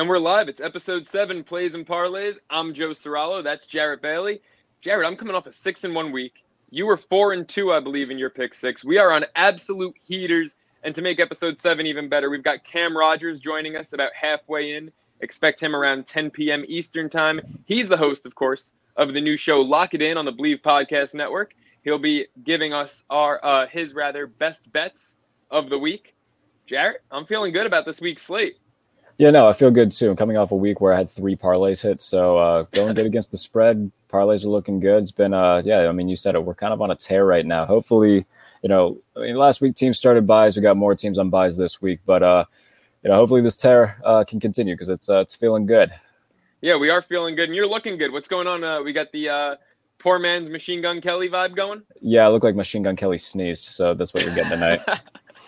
And we're live. It's episode seven, Plays and Parlays. I'm Joe Serralo. That's Jarrett Bailey. Jarrett, I'm coming off a six in one week. You were four and two, I believe, in your pick six. We are on absolute heaters. And to make episode seven even better, we've got Cam Rogers joining us about halfway in. Expect him around 10 p.m. Eastern time. He's the host, of course, of the new show Lock It In on the Believe Podcast Network. He'll be giving us our uh, his rather best bets of the week. Jarrett, I'm feeling good about this week's slate. Yeah, no, I feel good too. I'm coming off a week where I had three parlays hit, so uh, going good against the spread. Parlays are looking good. It's been, uh, yeah, I mean, you said it. We're kind of on a tear right now. Hopefully, you know, I mean, last week teams started byes. We got more teams on byes this week, but uh, you know, hopefully this tear uh, can continue because it's uh, it's feeling good. Yeah, we are feeling good, and you're looking good. What's going on? Uh, we got the uh, poor man's Machine Gun Kelly vibe going. Yeah, I look like Machine Gun Kelly sneezed, so that's what you're getting tonight.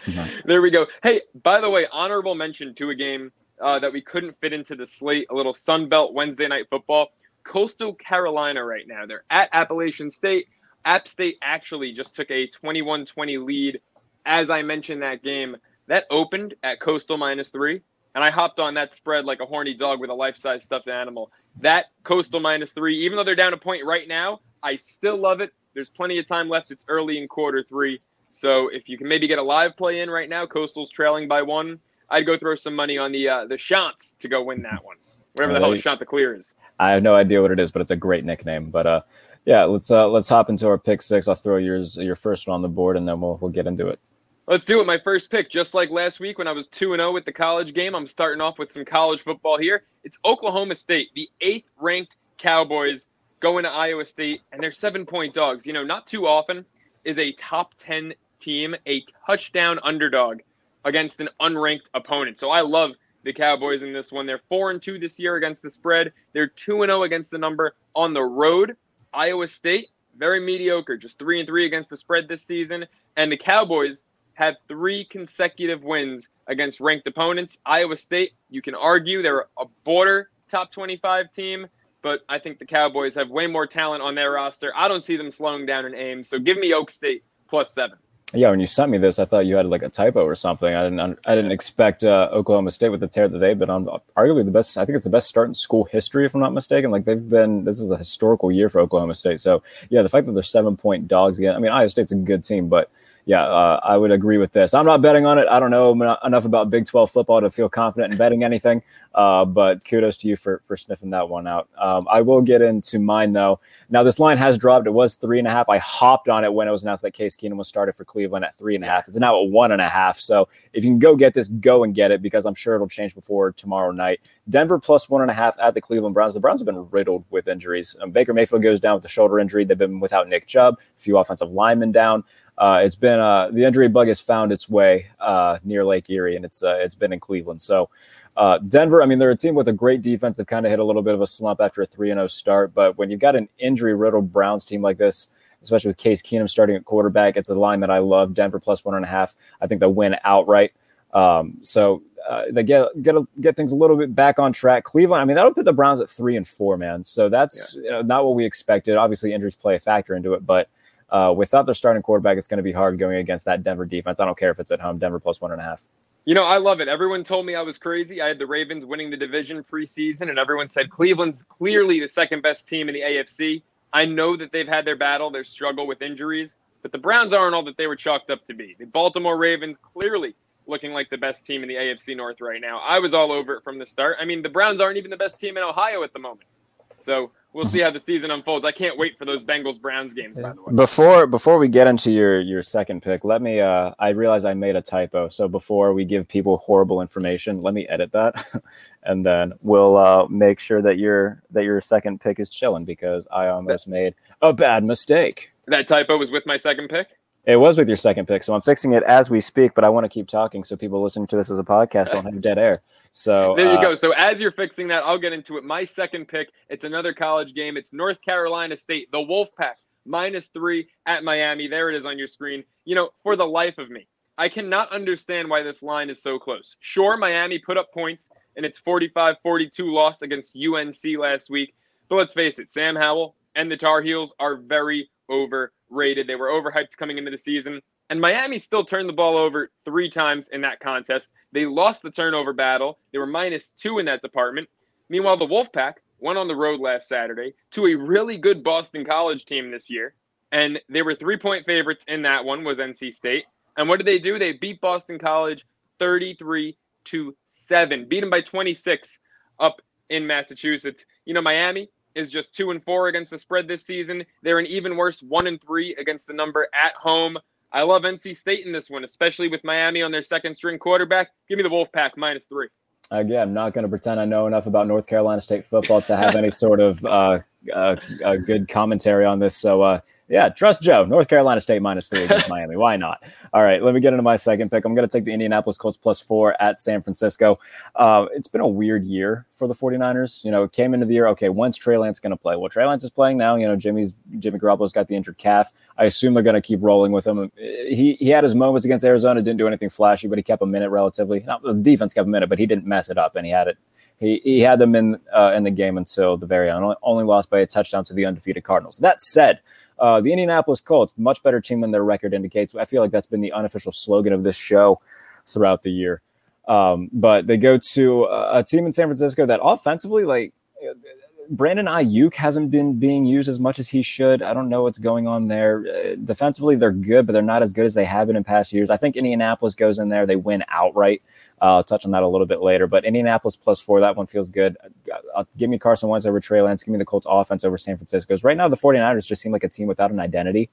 there we go. Hey, by the way, honorable mention to a game uh, that we couldn't fit into the slate. A little Sun Belt Wednesday night football. Coastal Carolina right now. They're at Appalachian State. App State actually just took a 21 20 lead. As I mentioned that game, that opened at Coastal minus three. And I hopped on that spread like a horny dog with a life size stuffed animal. That Coastal minus three, even though they're down a point right now, I still love it. There's plenty of time left. It's early in quarter three. So if you can maybe get a live play in right now, Coastal's trailing by one. I'd go throw some money on the uh, the Chants to go win that one. Whatever the hell the Chanticleer is. I have no idea what it is, but it's a great nickname. But uh, yeah, let's uh, let's hop into our pick six. I'll throw yours your first one on the board, and then we'll we'll get into it. Let's do it. My first pick, just like last week when I was two and zero oh with the college game. I'm starting off with some college football here. It's Oklahoma State, the eighth ranked Cowboys going to Iowa State, and they're seven point dogs. You know, not too often is a top ten team a touchdown underdog against an unranked opponent. So I love the Cowboys in this one. They're 4 and 2 this year against the spread. They're 2 and 0 against the number on the road. Iowa State, very mediocre, just 3 and 3 against the spread this season, and the Cowboys have 3 consecutive wins against ranked opponents. Iowa State, you can argue they're a border top 25 team, but I think the Cowboys have way more talent on their roster. I don't see them slowing down in Ames, so give me Oak State plus 7 yeah, when you sent me this, I thought you had like a typo or something. I didn't. I didn't expect uh, Oklahoma State with the tear that they've been on. Arguably the best. I think it's the best start in school history, if I'm not mistaken. Like they've been. This is a historical year for Oklahoma State. So yeah, the fact that they're seven point dogs again. I mean, Iowa State's a good team, but yeah, uh, I would agree with this. I'm not betting on it. I don't know enough about Big 12 football to feel confident in betting anything. Uh, but kudos to you for for sniffing that one out. Um, I will get into mine though. Now this line has dropped. It was three and a half. I hopped on it when it was announced that Case Keenum was started for Cleveland at three and a half. It's now at one and a half. So if you can go get this, go and get it because I'm sure it'll change before tomorrow night. Denver plus one and a half at the Cleveland Browns. The Browns have been riddled with injuries. Um, Baker Mayfield goes down with a shoulder injury. They've been without Nick Chubb, a few offensive linemen down uh, it's been uh, the injury bug has found its way uh, near Lake Erie, and it's uh, it's been in Cleveland. So uh, Denver, I mean, they're a team with a great defense. They've kind of hit a little bit of a slump after a three and zero start, but when you've got an injury riddled Browns team like this, especially with Case Keenum starting at quarterback, it's a line that I love. Denver plus one and a half. I think they'll win outright. Um, so uh, they get get get things a little bit back on track. Cleveland, I mean, that'll put the Browns at three and four, man. So that's yeah. you know, not what we expected. Obviously, injuries play a factor into it, but uh, without their starting quarterback, it's going to be hard going against that Denver defense. I don't care if it's at home, Denver plus one and a half. You know, I love it. Everyone told me I was crazy. I had the Ravens winning the division preseason, and everyone said Cleveland's clearly the second best team in the AFC. I know that they've had their battle, their struggle with injuries, but the Browns aren't all that they were chalked up to be. The Baltimore Ravens clearly looking like the best team in the AFC North right now. I was all over it from the start. I mean, the Browns aren't even the best team in Ohio at the moment. So we'll see how the season unfolds. I can't wait for those Bengals Browns games. By the way, before before we get into your your second pick, let me. Uh, I realize I made a typo. So before we give people horrible information, let me edit that, and then we'll uh, make sure that your that your second pick is chilling because I almost made a bad mistake. That typo was with my second pick. It was with your second pick, so I'm fixing it as we speak. But I want to keep talking so people listening to this as a podcast don't have dead air. So there you uh, go. So as you're fixing that, I'll get into it. My second pick, it's another college game. It's North Carolina State, the Wolfpack, minus three at Miami. There it is on your screen. You know, for the life of me, I cannot understand why this line is so close. Sure, Miami put up points in its 45 42 loss against UNC last week. But let's face it, Sam Howell and the Tar Heels are very overrated. They were overhyped coming into the season And Miami still turned the ball over three times in that contest. They lost the turnover battle. They were minus two in that department. Meanwhile, the Wolfpack went on the road last Saturday to a really good Boston College team this year. And they were three point favorites in that one was NC State. And what did they do? They beat Boston College 33 to 7. Beat them by 26 up in Massachusetts. You know, Miami is just 2 and 4 against the spread this season. They're an even worse 1 and 3 against the number at home. I love NC State in this one, especially with Miami on their second string quarterback. Give me the Wolfpack minus three. Again, I'm not going to pretend I know enough about North Carolina State football to have any sort of uh, uh, good commentary on this. So, uh, yeah, trust Joe. North Carolina State minus three against Miami. Why not? All right, let me get into my second pick. I'm going to take the Indianapolis Colts plus four at San Francisco. Uh, it's been a weird year for the 49ers. You know, it came into the year, okay, when's Trey Lance going to play? Well, Trey Lance is playing now. You know, Jimmy's Jimmy Garoppolo's got the injured calf. I assume they're going to keep rolling with him. He he had his moments against Arizona, didn't do anything flashy, but he kept a minute relatively. Not the defense kept a minute, but he didn't mess it up, and he had it he, he had them in uh, in the game until the very end. Only, only lost by a touchdown to the undefeated Cardinals. That said, uh, the Indianapolis Colts, much better team than their record indicates. I feel like that's been the unofficial slogan of this show throughout the year. Um, but they go to a, a team in San Francisco that offensively, like Brandon Aiyuk hasn't been being used as much as he should. I don't know what's going on there. Uh, defensively, they're good, but they're not as good as they have been in past years. I think Indianapolis goes in there, they win outright. Uh, I'll touch on that a little bit later. But Indianapolis plus four, that one feels good. Uh, uh give me Carson Wentz over Trey Lance. Give me the Colts offense over San Francisco's. Right now, the 49ers just seem like a team without an identity.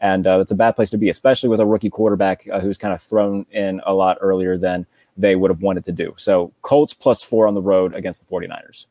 And uh, it's a bad place to be, especially with a rookie quarterback uh, who's kind of thrown in a lot earlier than they would have wanted to do. So Colts plus four on the road against the 49ers.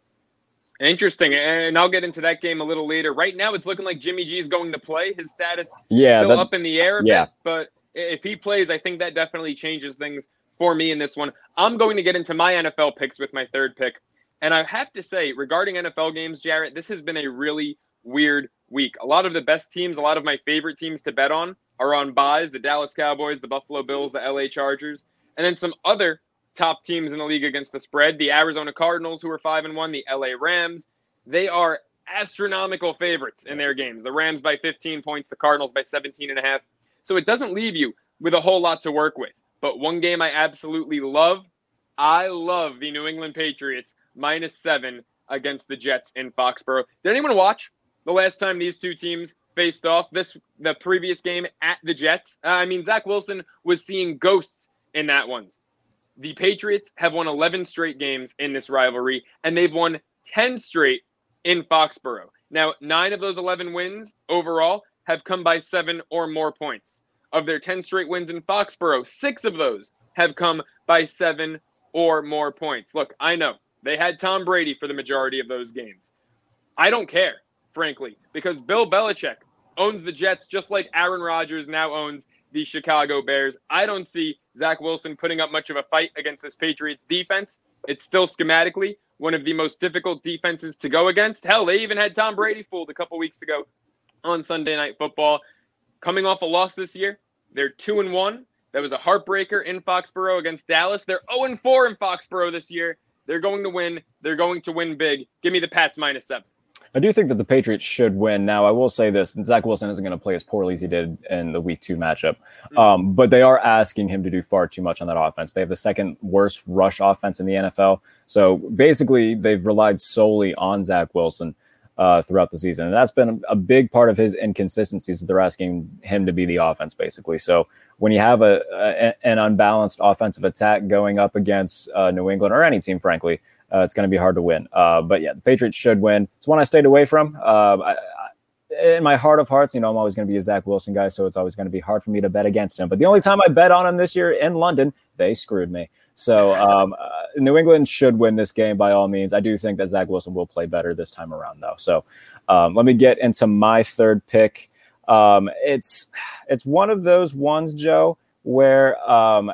Interesting, and I'll get into that game a little later. Right now, it's looking like Jimmy G is going to play. His status yeah, still that, up in the air, yeah. Bit, but if he plays, I think that definitely changes things for me in this one. I'm going to get into my NFL picks with my third pick, and I have to say, regarding NFL games, Jarrett, this has been a really weird week. A lot of the best teams, a lot of my favorite teams to bet on, are on byes: the Dallas Cowboys, the Buffalo Bills, the LA Chargers, and then some other top teams in the league against the spread. The Arizona Cardinals, who are five and one, the LA Rams, they are astronomical favorites in their games. The Rams by 15 points, the Cardinals by 17 and a half. So it doesn't leave you with a whole lot to work with. But one game I absolutely love, I love the New England Patriots minus seven against the Jets in Foxborough. Did anyone watch the last time these two teams faced off? This the previous game at the Jets. Uh, I mean, Zach Wilson was seeing ghosts in that one the Patriots have won 11 straight games in this rivalry, and they've won 10 straight in Foxborough. Now, nine of those 11 wins overall have come by seven or more points. Of their 10 straight wins in Foxborough, six of those have come by seven or more points. Look, I know they had Tom Brady for the majority of those games. I don't care, frankly, because Bill Belichick owns the Jets just like Aaron Rodgers now owns the Chicago Bears. I don't see Zach Wilson putting up much of a fight against this Patriots defense. It's still schematically one of the most difficult defenses to go against. Hell, they even had Tom Brady fooled a couple weeks ago on Sunday Night Football. Coming off a loss this year, they're 2 and 1. That was a heartbreaker in Foxborough against Dallas. They're 0 and 4 in Foxborough this year. They're going to win. They're going to win big. Give me the Pats minus 7. I do think that the Patriots should win. Now, I will say this: Zach Wilson isn't going to play as poorly as he did in the Week Two matchup, mm-hmm. um, but they are asking him to do far too much on that offense. They have the second worst rush offense in the NFL, so basically they've relied solely on Zach Wilson uh, throughout the season, and that's been a big part of his inconsistencies. They're asking him to be the offense, basically. So when you have a, a an unbalanced offensive attack going up against uh, New England or any team, frankly, uh, it's going to be hard to win. Uh, but yeah, the Patriots should win. It's one I stayed away from. Uh, I, I, in my heart of hearts, you know, I'm always going to be a Zach Wilson guy, so it's always going to be hard for me to bet against him. But the only time I bet on him this year in London, they screwed me. So um, uh, New England should win this game by all means. I do think that Zach Wilson will play better this time around, though. So um, let me get into my third pick. Um, it's it's one of those ones, Joe, where um,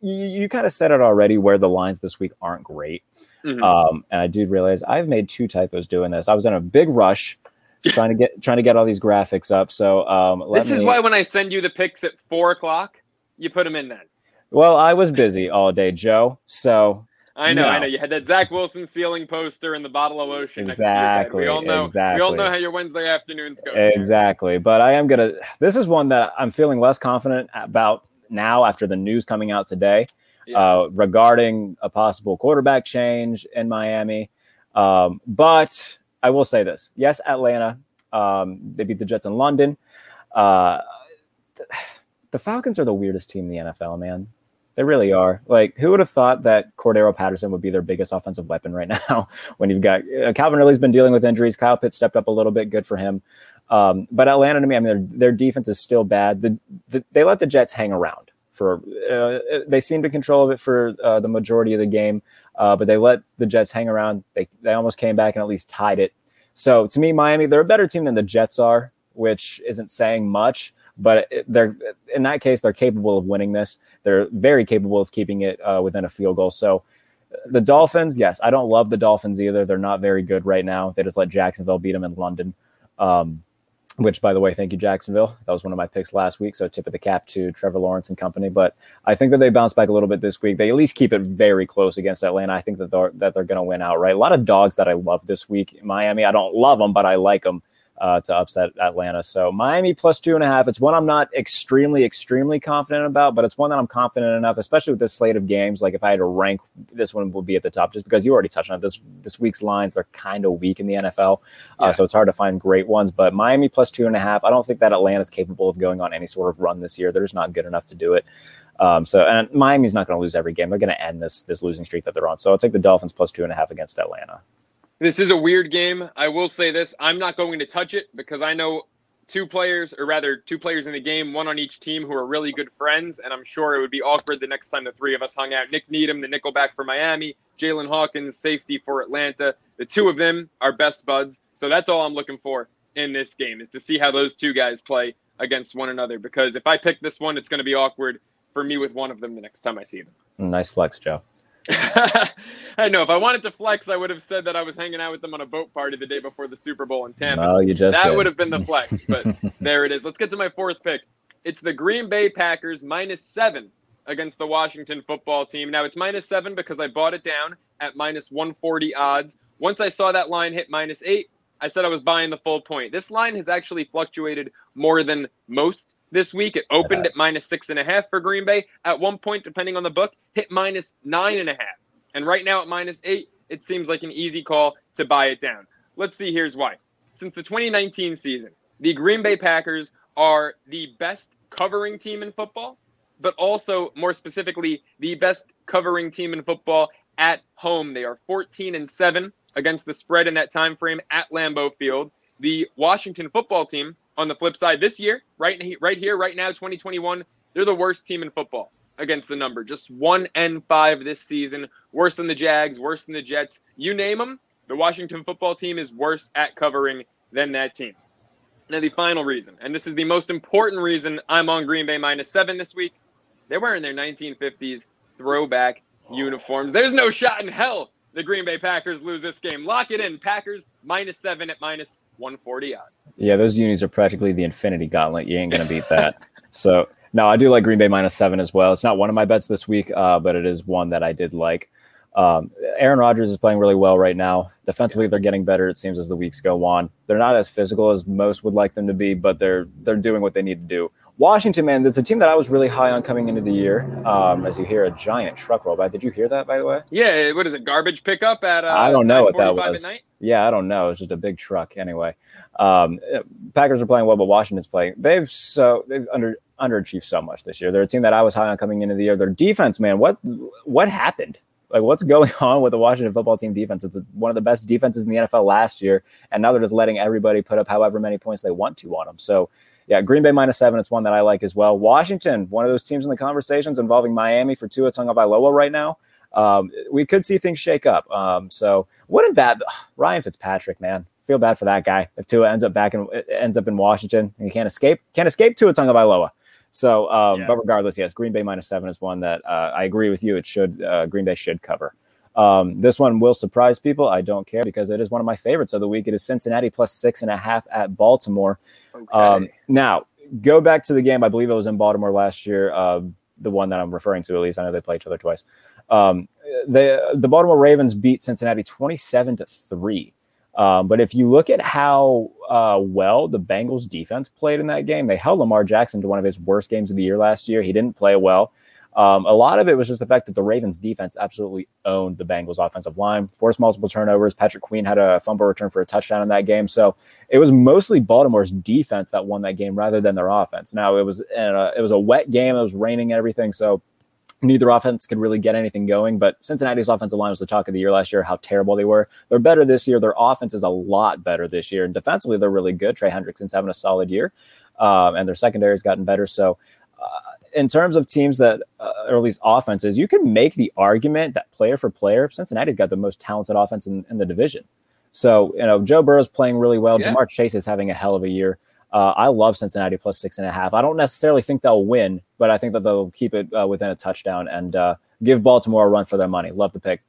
you, you kind of said it already where the lines this week aren't great. Mm-hmm. Um, and I did realize I've made two typos doing this. I was in a big rush trying to get trying to get all these graphics up. So um, this me... is why when I send you the picks at four o'clock, you put them in then. Well, I was busy all day, Joe. So I know, No. I know. You had that Zach Wilson ceiling poster and the bottle of lotion. next to your bed. Exactly, We all know. Exactly. We all know how your Wednesday afternoons go. Exactly. But I am going to, this is one that I'm feeling less confident about now after the news coming out today Yeah. uh, regarding a possible quarterback change in Miami. Um, but I will say this yes, Atlanta, um, they beat the Jets in London. Uh, th- the Falcons are the weirdest team in the NFL, man. They really are. Like, who would have thought that Cordarrelle Patterson would be their biggest offensive weapon right now? when you've got uh, Calvin Ridley's been dealing with injuries. Kyle Pitts stepped up a little bit. Good for him. Um, but Atlanta, to me, I mean, their, defense is still bad. The, the, they let the Jets hang around for. Uh, they seemed in control of it for uh, the majority of the game, uh, but they let the Jets hang around. They they almost came back and at least tied it. So to me, Miami, they're a better team than the Jets are, which isn't saying much. But they're in that case, they're capable of winning this. They're very capable of keeping it uh, within a field goal. So the Dolphins, yes, I don't love the Dolphins either. They're not very good right now. They just let Jacksonville beat them in London. Um, which, by the way, thank you, Jacksonville. That was one of my picks last week. So, tip of the cap to Trevor Lawrence and company. But I think that they bounce back a little bit this week. They at least keep it very close against Atlanta. I think that they're, that they're going to win outright. A lot of dogs that I love this week. Miami, I don't love them, but I like them uh, to upset Atlanta. So, Miami plus two and a half. It's one I'm not extremely, extremely confident about, but it's one that I'm confident enough, especially with this slate of games. Like, if I had to rank, this one would be at the top just because you already touched on it. This, this week's lines, they're kind of weak in the NFL. Yeah. Uh, so it's hard to find great ones. But Miami plus two and a half. I don't think that Atlanta's capable of going on any sort of run this year. They're just not good enough to do it. Um, so and Miami's not going to lose every game. They're going to end this this losing streak that they're on. So I'll take the Dolphins plus two and a half against Atlanta. This is a weird game. I will say this: I'm not going to touch it because I know two players, or rather, two players in the game, one on each team, who are really good friends, and I'm sure it would be awkward the next time the three of us hung out. Nik Needham, the nickelback for Miami, Jaylinn Hawkins, safety for Atlanta. The two of them are best buds, so that's all I'm looking for in this game is to see how those two guys play against one another. Because if I pick this one, it's going to be awkward for me with one of them the next time I see them. Nice flex, Joe. I know. If I wanted to flex, I would have said that I was hanging out with them on a boat party the day before the Super Bowl in Tampa. No, you just that did. would have been the flex, but there it is. Let's get to my fourth pick. It's the Green Bay Packers minus seven against the Washington football team. Now it's minus seven because I bought it down at minus 140 odds. Once I saw that line hit minus eight, I said I was buying the full point. This line has actually fluctuated more than most this week. It opened at minus six and a half for Green Bay. At one point, depending on the book, hit minus nine and a half. And right now at minus eight, it seems like an easy call to buy it down. Let's see, here's why. Since the 2019 season, the Green Bay Packers are the best covering team in football, but also more specifically, the best covering team in football at home. They are 14 and 7 against the spread in that time frame at Lambeau Field. The Washington football team, on the flip side, this year, right, right here, right now, 2021, they're the worst team in football against the number. Just one and five this season, worse than the Jags, worse than the Jets. You name them, the Washington football team is worse at covering than that team. Now, the final reason, and this is the most important reason I'm on Green Bay minus seven this week, they're wearing their 1950s throwback uniforms. There's no shot in hell the Green Bay Packers lose this game. Lock it in. Packers minus seven at minus 140 odds. Yeah, those unis are practically the Infinity Gauntlet. You ain't gonna beat that. so no, I do like Green Bay minus seven as well. It's not one of my bets this week, uh, but it is one that I did like. Um, Aaron Rodgers is playing really well right now. Defensively, they're getting better. It seems as the weeks go on. They're not as physical as most would like them to be, but they're they're doing what they need to do. Washington, man, that's a team that I was really high on coming into the year. Um, as you hear a giant truck roll by. Did you hear that, by the way? Yeah, what is it? Garbage pickup at uh, I don't know what that was. At night? Yeah, I don't know. It's just a big truck anyway. Um, Packers are playing well, but Washington's playing. They've so they've under underachieved so much this year. They're a team that I was high on coming into the year. Their defense, man, what what happened? Like, what's going on with the Washington football team defense? It's one of the best defenses in the NFL last year, and now they're just letting everybody put up however many points they want to on them. So, yeah, Green Bay minus seven. It's one that I like as well. Washington, one of those teams in the conversations involving Miami for Tua Tagovailoa right now. Um, we could see things shake up. Um, so wouldn't that Ryan Fitzpatrick, man? Feel bad for that guy if Tua ends up back in ends up in Washington and he can't escape can't escape Tua Tagovailoa. So, um, Yeah. but regardless, yes, Green Bay minus seven is one that uh, I agree with you. It should uh, Green Bay should cover. Um, this one will surprise people. I don't care because it is one of my favorites of the week. It is Cincinnati plus six and a half at Baltimore. Okay. Um, now, go back to the game. I believe it was in Baltimore last year. Uh, the one that I'm referring to. At least I know they play each other twice. Um, the the Baltimore Ravens beat Cincinnati 27 to three. Um, but if you look at how uh, well the Bengals defense played in that game, they held Lamar Jackson to one of his worst games of the year last year. He didn't play well. Um, a lot of it was just the fact that the Ravens defense absolutely owned the Bengals offensive line, forced multiple turnovers. Patrick Queen had a fumble return for a touchdown in that game. So it was mostly Baltimore's defense that won that game rather than their offense. Now it was a, it was a wet game. It was raining and everything. So neither offense could really get anything going. But Cincinnati's offensive line was the talk of the year last year, how terrible they were. They're better this year. Their offense is a lot better this year. And defensively, they're really good. Trey Hendrickson's having a solid year. Um, and their secondary has gotten better. So uh, in terms of teams that, uh, or at least offenses, you can make the argument that player for player, Cincinnati's got the most talented offense in, in the division. So, you know, Joe Burrow's playing really well. Yeah. Ja'Marr Chase is having a hell of a year. Uh, I love Cincinnati plus six and a half. I don't necessarily think they'll win, but I think that they'll keep it uh, within a touchdown and uh, give Baltimore a run for their money. Love the pick.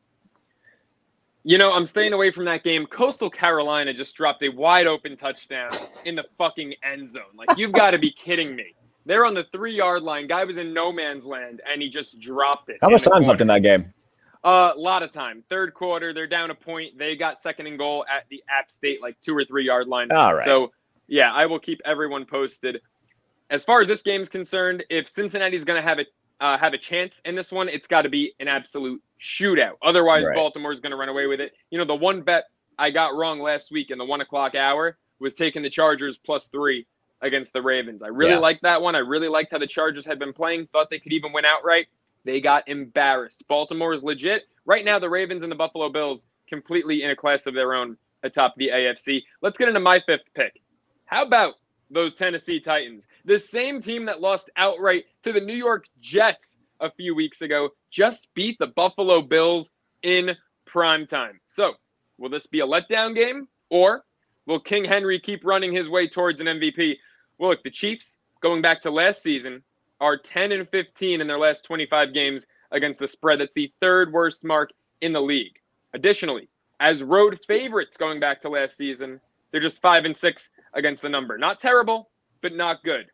You know, I'm staying away from that game. Coastal Carolina just dropped a wide open touchdown in the fucking end zone. Like, you've got to be kidding me. They're on the three yard line. Guy was in no man's land, and he just dropped it. How much time's left in that game? A uh, lot of time. Third quarter, they're down a point. They got second and goal at the App State, like two or three yard line. All right. So, yeah, I will keep everyone posted. As far as this game's concerned, if Cincinnati's going to have a uh, have a chance in this one, it's got to be an absolute shootout. Otherwise, right. Baltimore's going to run away with it. You know, the one bet I got wrong last week in the one o'clock hour was taking the Chargers plus three against the Ravens. I really yeah. liked that one. I really liked how the Chargers had been playing. Thought they could even win outright. They got embarrassed. Baltimore is legit. Right now, the Ravens and the Buffalo Bills completely in a class of their own atop the AFC. Let's get into my fifth pick. How about those Tennessee Titans? The same team that lost outright to the New York Jets a few weeks ago just beat the Buffalo Bills in prime time. So, will this be a letdown game or will King Henry keep running his way towards an MVP? Well, look, the Chiefs, going back to last season, are 10 and 15 in their last 25 games against the spread. That's the third worst mark in the league. Additionally, as road favorites going back to last season, they're just 5 and 6 against the number. Not terrible, but not good.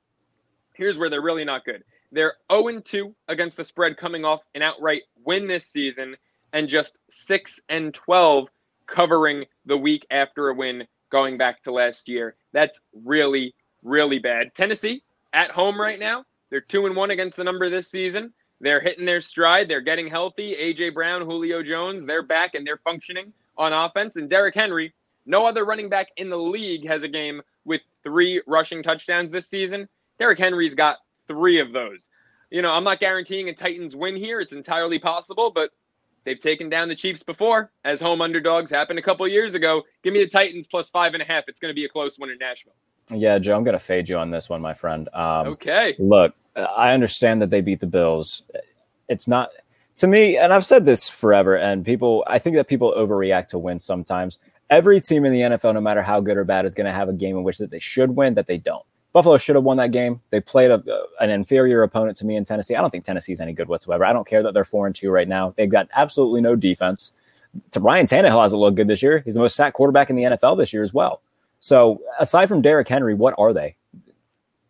Here's where they're really not good. They're 0 and 2 against the spread coming off an outright win this season and just 6 and 12 covering the week after a win going back to last year. That's really really bad. Tennessee at home right now. They're two and one against the number this season. They're hitting their stride. They're getting healthy. AJ Brown, Julio Jones, they're back and they're functioning on offense. And Derrick Henry, no other running back in the league has a game with three rushing touchdowns this season. Derrick Henry's got three of those. You know, I'm not guaranteeing a Titans win here. It's entirely possible, but they've taken down the Chiefs before as home underdogs happened a couple years ago. Give me the Titans plus five and a half. It's going to be a close one in Nashville. Yeah, Joe, I'm going to fade you on this one, my friend. Um, okay. Look, I understand that they beat the Bills. It's not to me, and I've said this forever, and people, I think that people overreact to wins sometimes. Every team in the NFL, no matter how good or bad, is going to have a game in which that they should win, that they don't. Buffalo should have won that game. They played a, an inferior opponent to me in Tennessee. I don't think Tennessee's any good whatsoever. I don't care that they're four and two right now. They've got absolutely no defense. To Ryan Tannehill hasn't looked good this year. He's the most sacked quarterback in the NFL this year as well. So aside from Derrick Henry, what are they?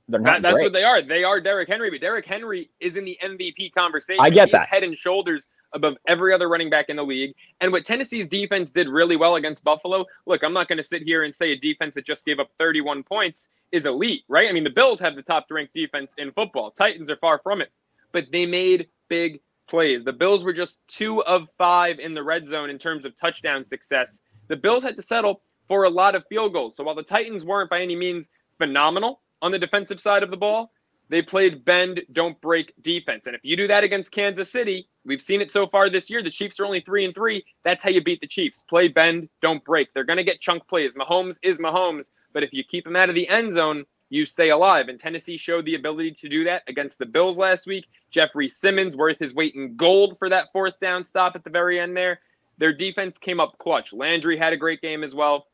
They're not. That, that's great. what they are. They are Derrick Henry, but Derrick Henry is in the MVP conversation. I get He's that. Head and shoulders above every other running back in the league. And what Tennessee's defense did really well against Buffalo. Look, I'm not going to sit here and say a defense that just gave up 31 points is elite, right? I mean, the Bills have the top ranked defense in football. Titans are far from it, but they made big plays. The Bills were just two of five in the red zone in terms of touchdown success. The Bills had to settle for a lot of field goals. So while the Titans weren't by any means phenomenal on the defensive side of the ball, they played bend, don't break defense. And if you do that against Kansas City, we've seen it so far this year. The Chiefs are only three and three. That's how you beat the Chiefs. Play bend, don't break. They're going to get chunk plays. Mahomes is Mahomes, but if you keep him out of the end zone, you stay alive. And Tennessee showed the ability to do that against the Bills last week. Jeffrey Simmons worth his weight in gold for that fourth down stop at the very end there. Their defense came up clutch. Landry had a great game as well.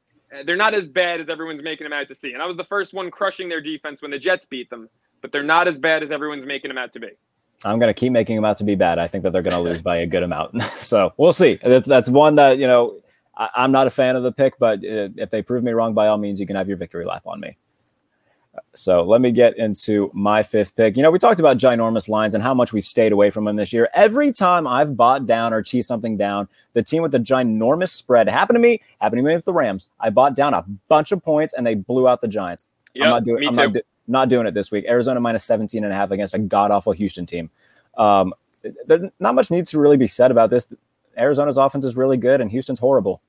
They're not as bad as everyone's making them out to see. And I was the first one crushing their defense when the Jets beat them, but they're not as bad as everyone's making them out to be. I'm going to keep making them out to be bad. I think that they're going to lose by a good amount. so we'll see. That's, that's one that, you know, I, am not a fan of the pick, but uh, if they prove me wrong, by all means, you can have your victory lap on me. So let me get into my fifth pick. You know, we talked about ginormous lines and how much we've stayed away from them this year. Every time I've bought down or teased something down, the team with the ginormous spread happened to me, happened to me with the Rams. I bought down a bunch of points and they blew out the Giants. Yep, I'm not doing me I'm too. not, do- not doing it this week. Arizona minus 17 and a half against a god awful Houston team. Um, there, not much needs to really be said about this. Arizona's offense is really good and Houston's horrible.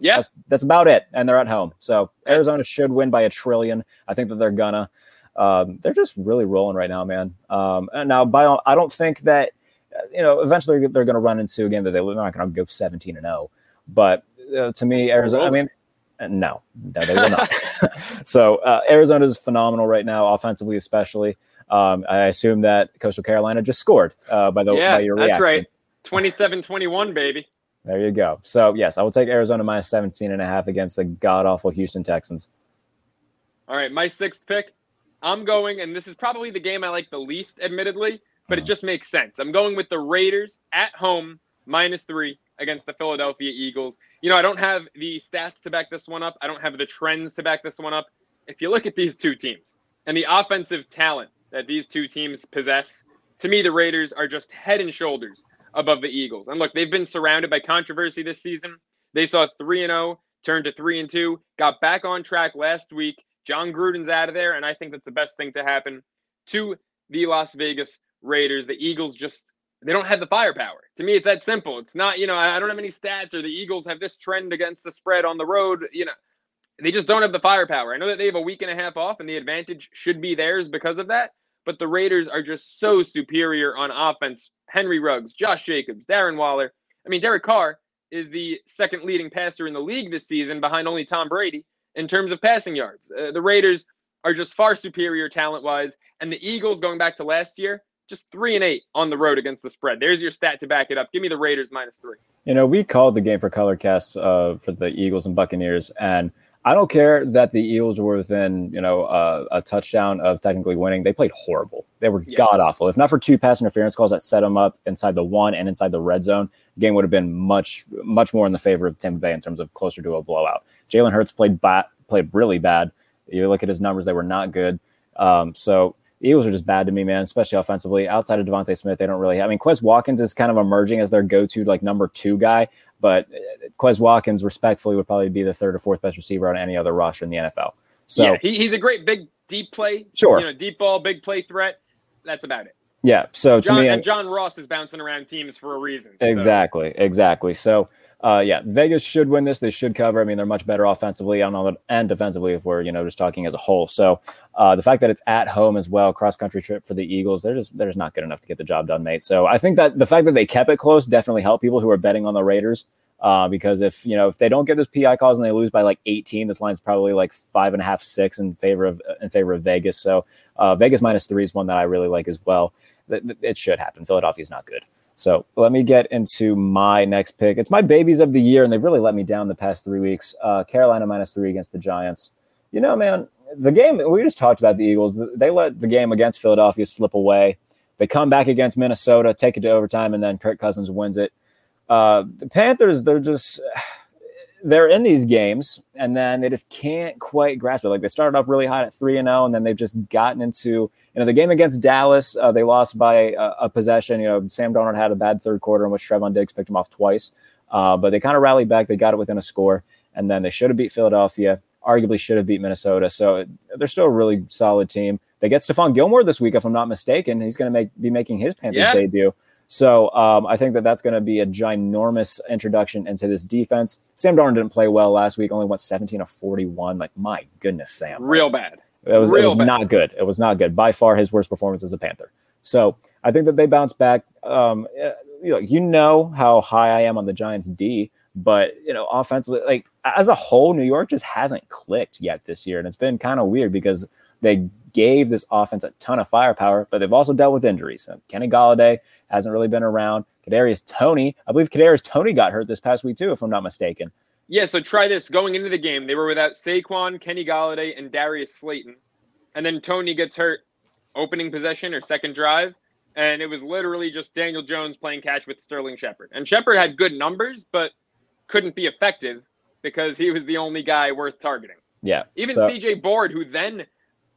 Yeah. that's, that's about it. And they're at home. So Arizona should win by a trillion. I think that they're gonna. Um, they're just really rolling right now, man. Um, and now, by all- I don't think that uh, you know eventually they're going to run into a game that they- they're not going to go 17 and 0. But uh, to me, Arizona. I mean, uh, no, no, they will not. so uh, Arizona is phenomenal right now, offensively especially. Um, I assume that Coastal Carolina just scored uh, by the yeah, by your reaction. that's right. 27-21, baby. There you go. So yes, I will take Arizona minus 17 and a half against the god awful Houston Texans. All right, my sixth pick. I'm going, and this is probably the game I like the least, admittedly, but it Uh-huh. just makes sense. I'm going with the Raiders at home, minus three against the Philadelphia Eagles. You know, I don't have the stats to back this one up. I don't have the trends to back this one up. If you look at these two teams and the offensive talent that these two teams possess, to me, the Raiders are just head and shoulders above the Eagles. And look, they've been surrounded by controversy this season. They saw 3 and 0, turned to 3 and 2, got back on track last week. Jon Gruden's out of there, and I think that's the best thing to happen to the Las Vegas Raiders. The Eagles just they don't have the firepower. To me, it's that simple. It's not, you know, I I don't have any stats or the Eagles have this trend against the spread on the road. You know, they just don't have the firepower. I know that they have a week and a half off, and the advantage should be theirs because of that. But the Raiders are just so superior on offense. Henry Ruggs, Josh Jacobs, Darren Waller. I mean, Derek Carr is the second leading passer in the league this season, behind only Tom Brady in terms of passing yards. Uh, the Raiders are just far superior talent wise, and the Eagles, going back to last year, just three and eight on the road against the spread. There's your stat to back it up. Give me the Raiders minus three. You know, we called the game for Colorcast uh, for the Eagles and Buccaneers, and I don't care that the Eagles were within, you know, uh, a touchdown of technically winning. They played horrible. They were Yeah. god awful. If not for two pass interference calls that set them up inside the one and inside the red zone, the game would have been much, much more in the favor of Tampa Bay in terms of closer to a blowout. Jalen Hurts played bad, played really bad. You look at his numbers; they were not good. Um, so the Eagles are just bad to me, man, especially offensively. Outside of DeVonta Smith, they don't really have. I mean, Quez Watkins is kind of emerging as their go-to like number two guy, but uh, Quez Watkins, respectfully, would probably be the third or fourth best receiver on any other roster in the NFL. So yeah, he, he's a great big deep play. Sure. You know, deep ball, big play threat. That's about it. So to John, me, and John Ross is bouncing around teams for a reason. so- Exactly, exactly. So, uh, yeah, Vegas should win this. They should cover. I mean, they're much better offensively and, on the, and defensively if we're you know just talking as a whole. So, uh, the fact that it's at home as well, cross country trip for the Eagles, they're just they're just not good enough to get the job done, mate. So, I think that the fact that they kept it close definitely helped people who are betting on the Raiders. Uh, because if you know if they don't get those PI calls and they lose by like 18, this line's probably like five and a half, six in favor of in favor of Vegas. So uh, Vegas minus three is one that I really like as well. It should happen. Philadelphia's not good. So let me get into my next pick. It's my babies of the year, and they've really let me down the past three weeks. Uh, Carolina minus three against the Giants. You know, man, the game we just talked about the Eagles. They let the game against Philadelphia slip away. They come back against Minnesota, take it to overtime, and then Kirk Cousins wins it. Uh, the Panthers, they're just they're in these games, and then they just can't quite grasp it. Like they started off really hot at three and zero, and then they've just gotten into you know the game against Dallas. Uh, they lost by a, a possession. You know, Sam Darnold had a bad third quarter in which Trevon Diggs picked him off twice, uh, but they kind of rallied back. They got it within a score, and then they should have beat Philadelphia. Arguably should have beat Minnesota. So they're still a really solid team. They get Stephon Gilmore this week, if I'm not mistaken. He's going to make be making his Panthers Yeah. debut. So um, I think that that's going to be a ginormous introduction into this defense. Sam Darnold didn't play well last week; only went 17 of 41. Like my goodness, Sam, Real bad. it was, it was bad. not good. It was not good. By far, his worst performance as a Panther. So I think that they bounce back. Um, eh, you know, you know how high I am on the Giants D, but you know, offensively, like as a whole, New York just hasn't clicked yet this year, and it's been kind of weird because they gave this offense a ton of firepower, but they've also dealt with injuries. So Kenny Golladay hasn't really been around. Kadarius Toney, I believe Kadarius Toney got hurt this past week too, if I'm not mistaken. Yeah, so try this. Going into the game, they were without Saquon, Kenny Golladay, and Darius Slayton. And then Toney gets hurt opening possession or second drive. And it was literally just Daniel Jones playing catch with Sterling Shepard. And Shepard had good numbers, but couldn't be effective because he was the only guy worth targeting. Yeah, Even so- CJ Board, who then